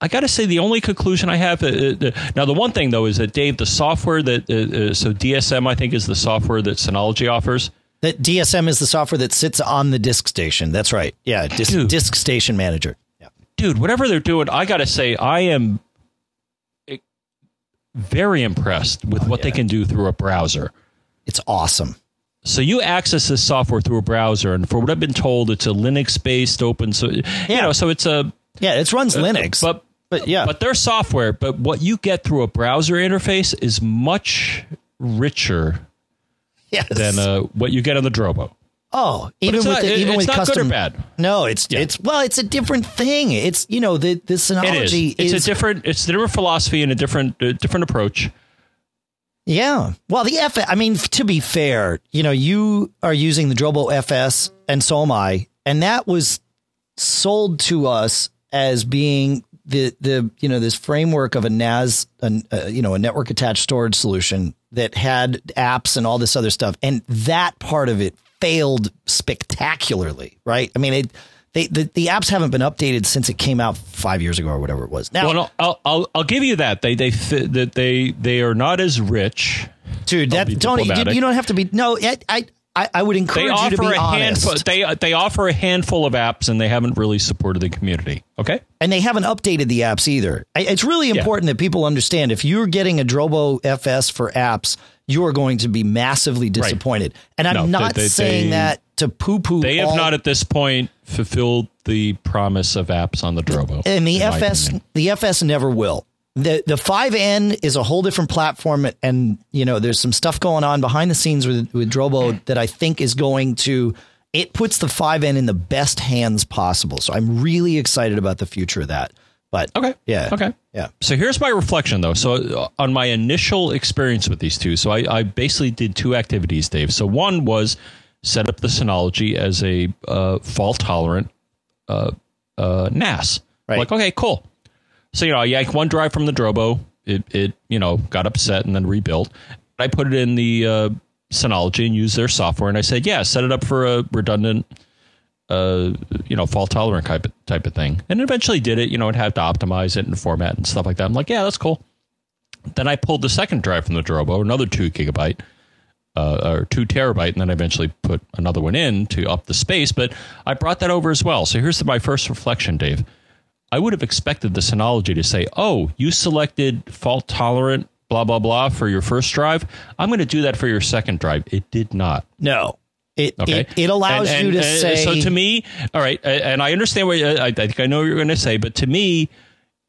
I got to say, the only conclusion I have uh, uh, now, the one thing though is that Dave, the software that uh, uh, so DSM, I think, is the software that Synology offers. That DSM is the software that sits on the disk station. That's right. Yeah, disk, Dude. disk station manager. Yeah. dude, whatever they're doing, I got to say, I am eh, very impressed with what they can do through a browser. It's awesome. So you access this software through a browser, and for what I've been told, it's a Linux-based open. So you Yeah. know, so it's a Yeah, it runs Linux. Uh, but but yeah. but their software, but what you get through a browser interface is much richer yes. than uh, what you get on the Drobo. oh, even with not- the, even it's with not good or custom bad. No, it's Yeah. it's well, it's a different thing. It's you know the the It is. Synology It's is a different. It's a different philosophy and a different uh, different approach. Yeah. Well, the F, I mean, to be fair, you know, you are using the Drobo FS and so am I. And that was sold to us as being the, the, you know, this framework of a NAS, an, uh, you know, a network attached storage solution that had apps and all this other stuff. And that part of it failed spectacularly, right? I mean, it, they, the, the apps haven't been updated since it came out five years ago or whatever it was. Now, Well, no, I'll, I'll I'll give you that they they that they they are not as rich. dude, that Tony, you, you don't have to be. No, I, I, I I would They encourage you to be a honest. handful. They uh, they offer a handful of apps, and they haven't really supported the community. Okay, and they haven't updated the apps either. I- It's really important that people understand if you're getting a Drobo FS for apps, you are going to be massively disappointed. And I'm No, not they- they- saying they- that to poo poo. they have not at this point fulfilled the promise of apps on the Drobo. and the FS the FS never will. The the 5N is a whole different platform and you know there's some stuff going on behind the scenes with with Drobo that I think is going to it puts the 5N in the best hands possible. So I'm really excited about the future of that. But Okay. yeah. Okay. Yeah. So here's my reflection, though. So uh, on my initial experience with these two, so I, I basically did two activities, Dave. So one was set up the Synology as a uh, fault tolerant uh, uh, NAS. Right. Like, okay, cool. So you know, I yanked one drive from the Drobo. It it you know got upset and then rebuilt. I put it in the uh, Synology and used their software, and I said, yeah, set it up for a redundant uh, you know, fault tolerant type of, type of thing. And eventually did it. You know, it had to optimize it and format and stuff like that. I'm like, yeah, that's cool. Then I pulled the second drive from the Drobo, another two gigabyte uh, or two terabyte, and then I eventually put another one in to up the space. But I brought that over as well. So here's my first reflection, Dave. I would have expected the Synology to say, "Oh, you selected fault tolerant, blah blah blah, for your first drive. I'm going to do that for your second drive." It did not. No. It, Okay, it it allows And- you to and, say So to me, all right, and I understand what I, I think I know what you're going to say, but to me,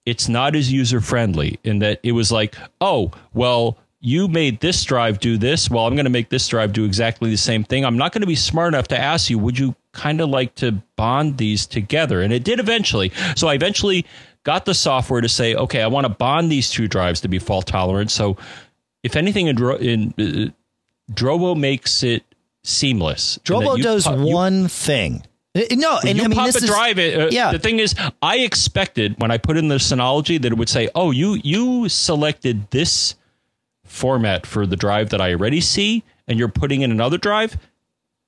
it's not as user friendly in that it was like, oh, well, you made this drive do this. Well, I'm going to make this drive do exactly the same thing. I'm not going to be smart enough to ask you, would you kind of like to bond these together? And it did eventually. So I eventually got the software to say, okay, I want to bond these two drives to be fault tolerant. So if anything in, in uh, Drobo makes it seamless. Drobo does pu- you- one thing. Uh, No, and you I mean pop this a is drive. It, uh, yeah. The thing is, I expected when I put in the Synology that it would say, "Oh, you you selected this format for the drive that I already see, and you're putting in another drive.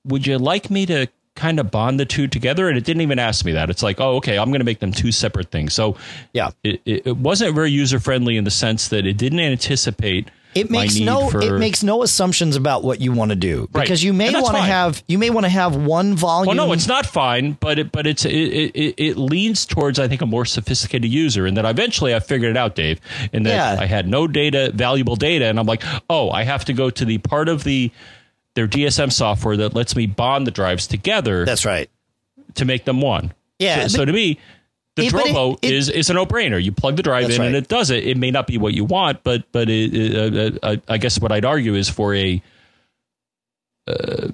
Would you like me to kind of bond the two together?" And it didn't even ask me that. It's like, "Oh, okay, I'm going to make them two separate things." So yeah. it, it, wasn't very user friendly in the sense that it didn't anticipate it makes no for, it makes no assumptions about what you want to do Right. because you may want to have you may want to have one volume. Well, no, it's not fine, but it, but it's it, it, it leans towards I think a more sophisticated user, and then eventually I figured it out, Dave, and that Yeah. I had no data, valuable data, and I'm like, oh, I have to go to the part of the their DSM software that lets me bond the drives together That's right. to make them one. Yeah, So, so to me, the It- Drobo it- it- is is a no brainer. You plug the drive in and it does it. It may not be what you want, but but it, it, uh, uh, I guess what I'd argue is for a uh,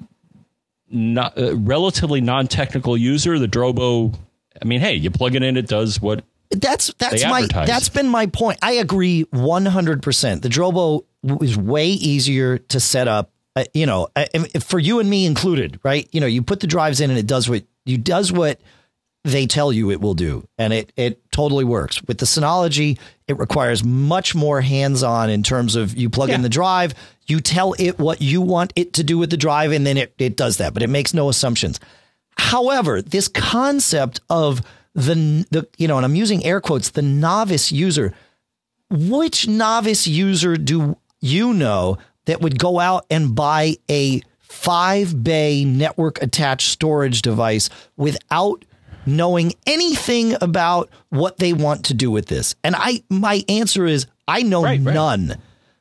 not, uh, relatively non technical user, the Drobo. I mean, hey, you plug it in, it does what That's that's my that's been my point. I agree 100%. The Drobo is way easier to set up, uh, you know, uh, for you and me included, right? You know, you put the drives in and it does what you does what they tell you it will do and it it totally works. With the Synology, it requires much more hands-on in terms of you plug in the drive, you tell it what you want it to do with the drive and then it it does that, but it makes no assumptions. However, this concept of the the you know, and I'm using air quotes, the novice user. Which novice user do you know that would go out and buy a five bay network attached storage device without knowing anything about what they want to do with this? And I my answer is I know Right, right. none.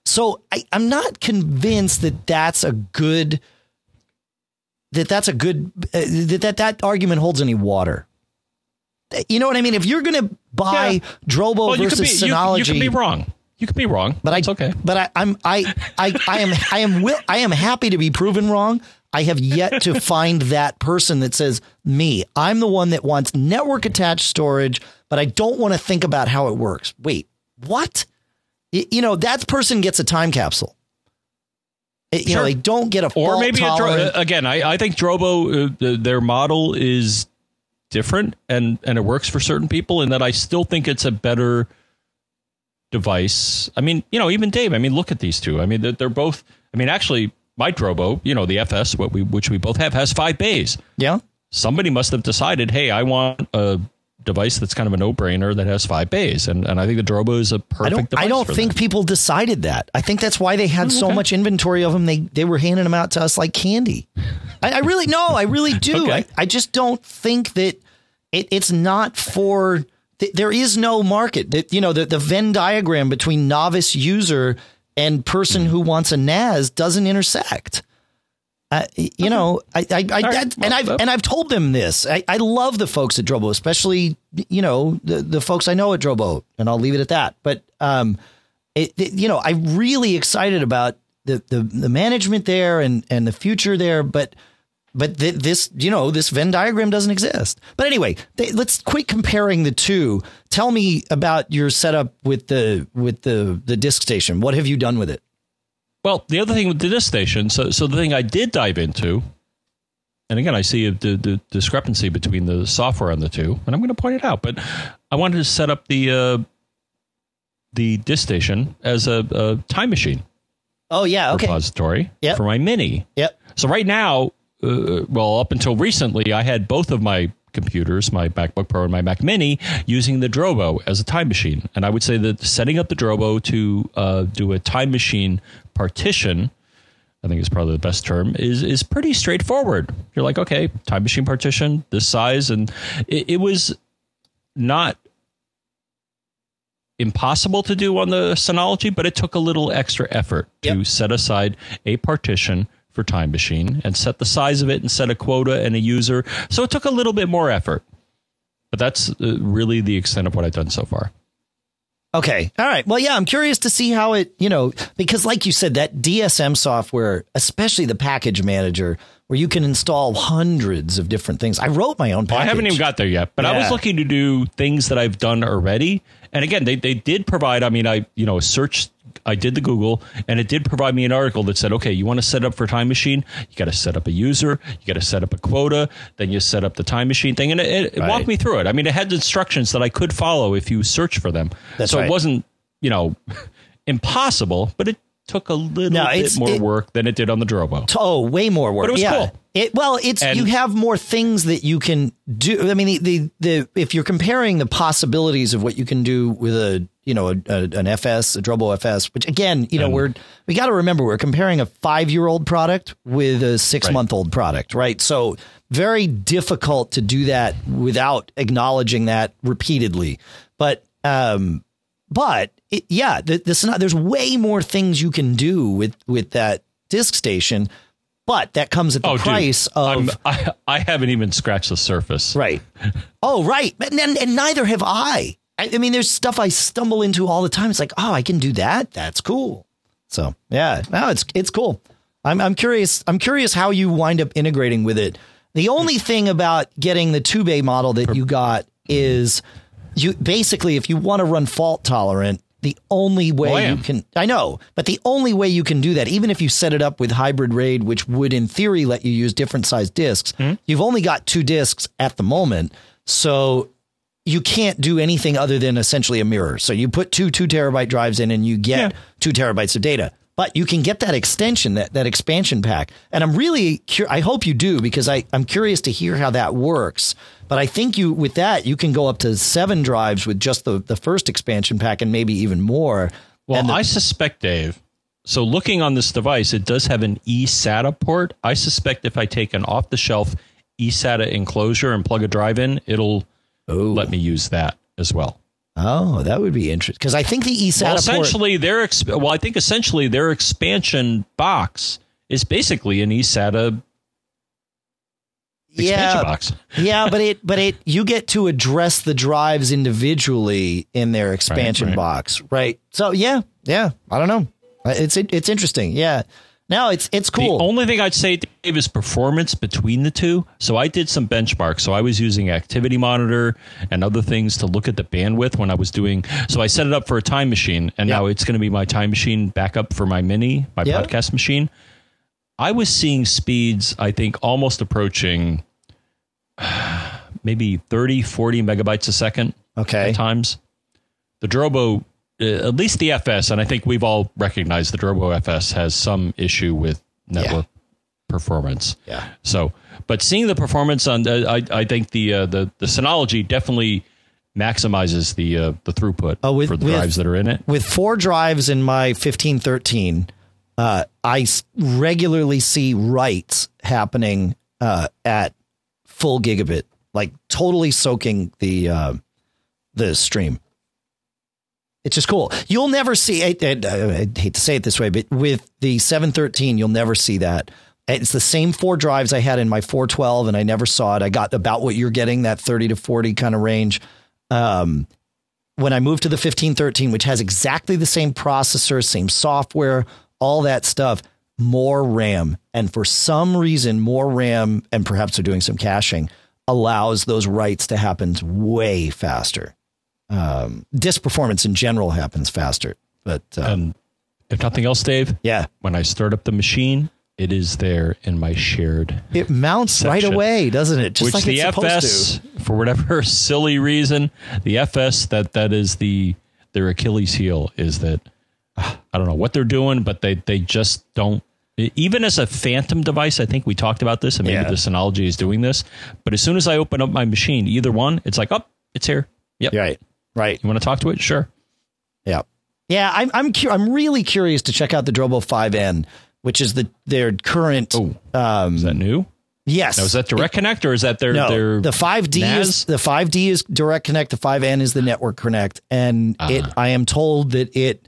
So I, I'm not convinced that that's a good that that's a good uh, that, that that argument holds any water. You know what I mean? If you're going to buy Yeah. Drobo well, you could versus be you, Synology, you could be wrong. You could be wrong, but it's I okay. But I, I'm I I I am I am will I am happy to be proven wrong. I have yet to find that person that says me. I'm the one that wants network attached storage, but I don't want to think about how it works. Wait, what? You know that person gets a time capsule. It- you know they don't get a or maybe a Dro- uh, again I, I think drobo uh, their model is different and and it works for certain people and that i still think it's a better device i mean you know even dave i mean look at these two i mean they're, they're both i mean actually my drobo you know the fs what we which we both have has five bays yeah. somebody must have decided hey i want a device that's kind of a no-brainer that has five bays and and i think the drobo is a perfect I don't. I don't think that. people decided that. I think that's why they had oh, so okay. much inventory of them. They they were handing them out to us like candy. I, I really no. I really do. Okay. I, I just don't think that it, it's not for. Th- There is no market. That you know the the Venn diagram between novice user and person who wants a NAS doesn't intersect. Uh, you know, I, I, I right. that- and Well, I've that- and I've told them this. I, I love the folks at Drobo, especially you know the the folks I know at Drobo, and I'll leave it at that. But um, it, it- you know, I'm really excited about the the the management there and and the future there. But but th- this you know this Venn diagram doesn't exist. But anyway, they, let's quit comparing the two. Tell me about your setup with the with the the disk station. What have you done with it? Well, the other thing with the disk station, so so the thing I did dive into, and again, I see the, the discrepancy between the software on the two, and I'm going to point it out. But I wanted to set up the uh, the disk station as a, a time machine Oh yeah, okay, repository Yep. for my mini. yep. So right now, uh, well, up until recently, I had both of my computers, my MacBook Pro and my Mac Mini, using the Drobo as a time machine. And I would say that setting up the Drobo to uh, do a time machine partition, I think is probably the best term, is is pretty straightforward. You're like, okay, time machine partition, this size, and it, it was not impossible to do on the Synology, but it took a little extra effort to set aside a partition for Time Machine and set the size of it and set a quota and a user. So it took a little bit more effort. But that's uh, really the extent of what I've done so far. Okay. All right. Well, yeah, I'm curious to see how it, you know, because like you said, that DSM software, especially the package manager, where you can install hundreds of different things. I wrote my own package. I haven't even got there yet, but I was looking to do things that I've done already. And again, they, they did provide, I mean, I, you know, searched, I did the Google and it did provide me an article that said, okay, you want to set up for Time Machine, you got to set up a user, you got to set up a quota, then you set up the Time Machine thing. And it, it, Right. walked me through it. I mean, it had instructions that I could follow if you search for them. That's so right. it wasn't, you know, impossible, but it took a little No, bit more it- work than it did on the Drobo. Oh, way more work. But it was yeah. cool. It well, it's And- you have more things that you can do. I mean, the, the the if you're comparing the possibilities of what you can do with a you know a, a, an FS, a Drobo FS, which again, you know, And- we're we got to remember we're comparing a five year old product with a six month old product, right? So very difficult to do that without acknowledging that repeatedly. But um, but it, yeah, the, the Sonata, there's way more things you can do with with that disk station, but that comes at the Oh, dude, price of I'm, I, I haven't even scratched the surface. right. Oh, right, and, and, and neither have I. I. I mean, there's stuff I stumble into all the time. It's like, oh, I can do that. That's cool. So yeah, no, it's it's cool. I'm I'm curious. I'm curious how you wind up integrating with it. The only thing about getting the two bay model that you got is you basically if you want to run fault tolerant, the only way Well, you can I know, but the only way you can do that, even if you set it up with hybrid RAID, which would in theory let you use different size disks, Hmm? you've only got two disks at the moment. So you can't do anything other than essentially a mirror. So you put two two terabyte drives in and you get Yeah. two terabytes of data. But you can get that extension, that, that expansion pack. And I'm really, cur- I hope you do because I, I'm curious to hear how that works. But I think you, with that, you can go up to seven drives with just the, the first expansion pack and maybe even more. Well, the- I suspect, Dave. So looking on this device, it does have an eSATA port. I suspect if I take an off the shelf eSATA enclosure and plug a drive in, it'll let me use that as well. Oh, that would be interesting. Because I think the eSATA Well, port, essentially, their ex- well, I think essentially their expansion box is basically an eSATA expansion yeah, box. yeah, but it, but it, you get to address the drives individually in their expansion right. box, right? So yeah, yeah, I don't know. Uh, It's it's interesting. Yeah, no, it's it's cool. The only thing I'd say, Dave, is performance between the two. So I did some benchmarks. So I was using Activity Monitor and other things to look at the bandwidth when I was doing. So I set it up for a time machine, and Yeah. now it's going to be my time machine backup for my mini, my Yeah. podcast machine. I was seeing speeds, I think, almost approaching maybe 30, 40 megabytes a second okay, at times. The Drobo, at least the FS, and I think we've all recognized the Drobo FS has some issue with network performance. Yeah. So, but seeing the performance on, uh, I I think the uh, the the Synology definitely maximizes the uh, the throughput Oh, with- for the with- drives that are in it. with four drives in my fifteen thirteen, uh, I s- regularly see writes happening uh, at full gigabit, like totally soaking the uh, the stream. It's just cool. You'll never see. I, I, I hate to say it this way, but with the seven thirteen, you'll never see that. It's the same four drives I had in my four twelve, and I never saw it. I got about what you're getting, that thirty to forty kind of range. Um, when I moved to the 1513, which has exactly the same processor, same software, all that stuff, more RAM. And for some reason, more RAM, and perhaps they're doing some caching, allows those writes to happen way faster. Um, disk performance in general happens faster. But uh, And if nothing else, Dave, yeah, when I start up the machine, it is there in my shared it mounts right away, doesn't it? Just which like the it's supposed FS, to. for whatever silly reason, the FS that that is the their Achilles heel is that I don't know what they're doing, but they they just don't. Even as a phantom device, I think we talked about this, and maybe Yeah. the Synology is doing this. But as soon as I open up my machine, either one, it's like, oh, it's here. Yep. Right, right. You want to talk to it? Sure. Yeah, yeah. I'm I'm cu- I'm really curious to check out the Drobo 5N, which is the their current. Oh, um, is that new? yes. Now, is that direct connect or is that their No, their the 5D is the 5D is direct connect. The 5N is the network connect, and it. Ah. I am told that it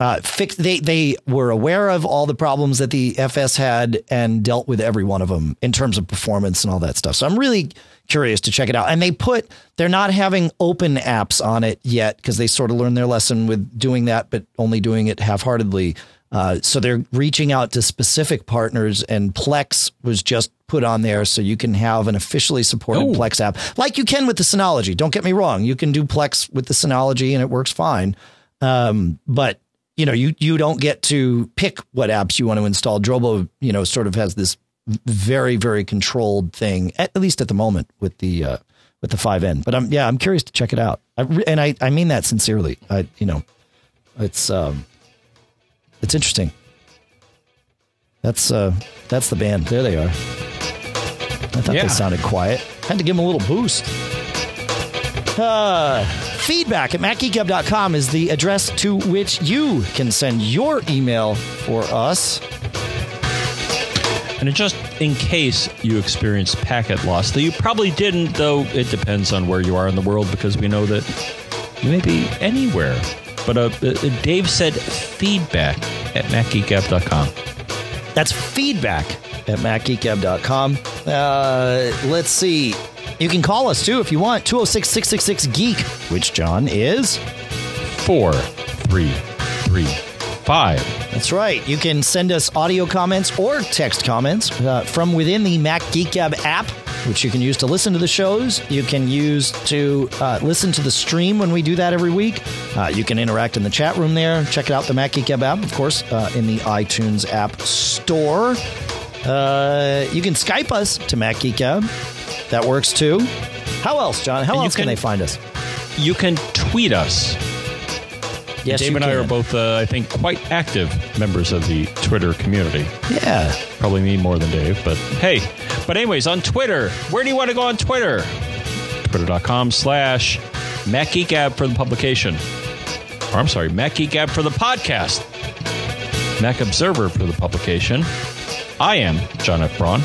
uh, fixed. They they were aware of all the problems that the FS had and dealt with every one of them in terms of performance and all that stuff. So I'm really curious to check it out. And they put they're not having open apps on it yet because they sort of learned their lesson with doing that, but only doing it half heartedly. Uh, so they're reaching out to specific partners, and Plex was just put on there, so you can have an officially supported Oh. Plex app, like you can with the Synology. Don't get me wrong; you can do Plex with the Synology, and it works fine. Um, but you know, you you don't get to pick what apps you want to install. Drobo, you know, sort of has this very very controlled thing, at least at the moment with the uh, with the 5N. But I'm yeah, I'm curious to check it out, I, re- and I I mean that sincerely. I you know, it's um, It's interesting. That's uh, that's the band. There they are. I thought Yeah. they sounded quiet. Had to give them a little boost. Uh, feedback at macgeekgab.com is the address to which you can send your email for us. And just in case you experienced packet loss, though you probably didn't, though it depends on where you are in the world because we know that you may be anywhere. But uh, uh, Dave said feedback at macgeekgab.com. That's feedback at macgeekgab.com. Uh, let's see. You can call us too if you want. 206 666 Geek, which John is. Four, three, three, five. That's right. You can send us audio comments or text comments uh, from within the Mac Geek Gab app, which you can use to listen to the shows. You can use to uh, listen to the stream when we do that every week. Uh, you can interact in the chat room there. Check out the Mac Geek Gab app, of course, uh, in the iTunes App Store. Uh, you can Skype us to Mac Geek Gab. That works too. How else, John? How And else can, can- they find us? You can tweet us. Yes, Dave and I are both, uh, I think, quite active members of the Twitter community. Yeah. Probably me more than Dave, but hey. But anyways, on Twitter, where do you want to go on Twitter? Twitter.com slash MacGeekGab for the publication. Or I'm sorry, MacGeekGab for the podcast. Mac Observer for the publication. I am John F. Braun.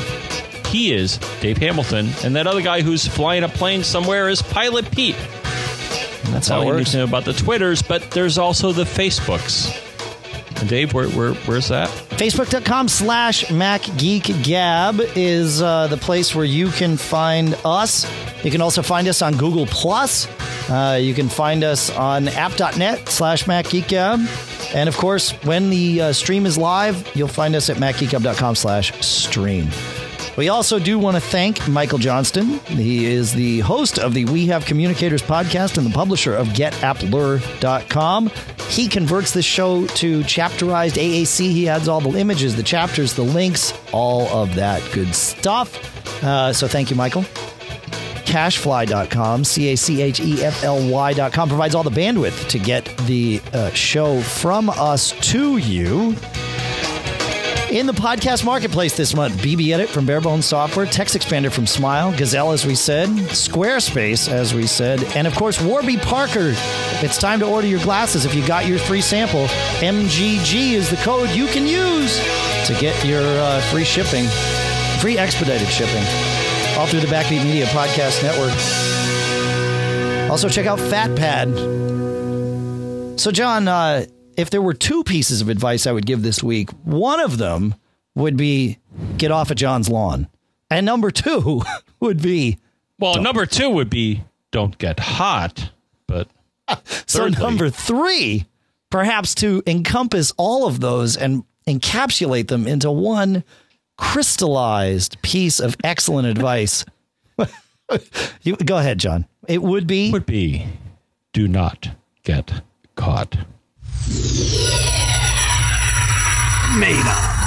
He is Dave Hamilton. And that other guy who's flying a plane somewhere is Pilot Pete. That's That's how all it you need to know about the Twitters, but there's also the Facebooks. And Dave, where, where where's that? Facebook.com slash MacGeekGab is uh, the place where you can find us. You can also find us on Google Plus. Uh, you can find us on app.net slash MacGeekGab. And of course, when the uh, stream is live, you'll find us at MacGeekGab.com slash stream. We also do want to thank Michael Johnston. He is the host of the We Have Communicators podcast and the publisher of GadgetLure.com. He converts this show to chapterized AAC. He adds all the images, the chapters, the links, all of that good stuff. Uh, so thank you, Michael. CacheFly.com, C A C H E F L Y.com provides all the bandwidth to get the uh, show from us to you. In the podcast marketplace this month, BBEdit from Bare Bones Software, TextExpander from Smile, Gazelle, as we said, Squarespace, as we said, and of course, Warby Parker. It's time to order your glasses. If you got your free sample, MGG is the code you can use to get your uh, free shipping, free expedited shipping, all through the Backbeat Media Podcast Network. Also, check out PhatPad. So, John, uh, if there were two pieces of advice I would give this week, one of them would be get off of John's lawn. And number two would be Well, number two would be don't get hot, but so Thirdly- number three, perhaps to encompass all of those and encapsulate them into one crystallized piece of excellent advice. you, go ahead, John. It would be would be do not get caught. Made up.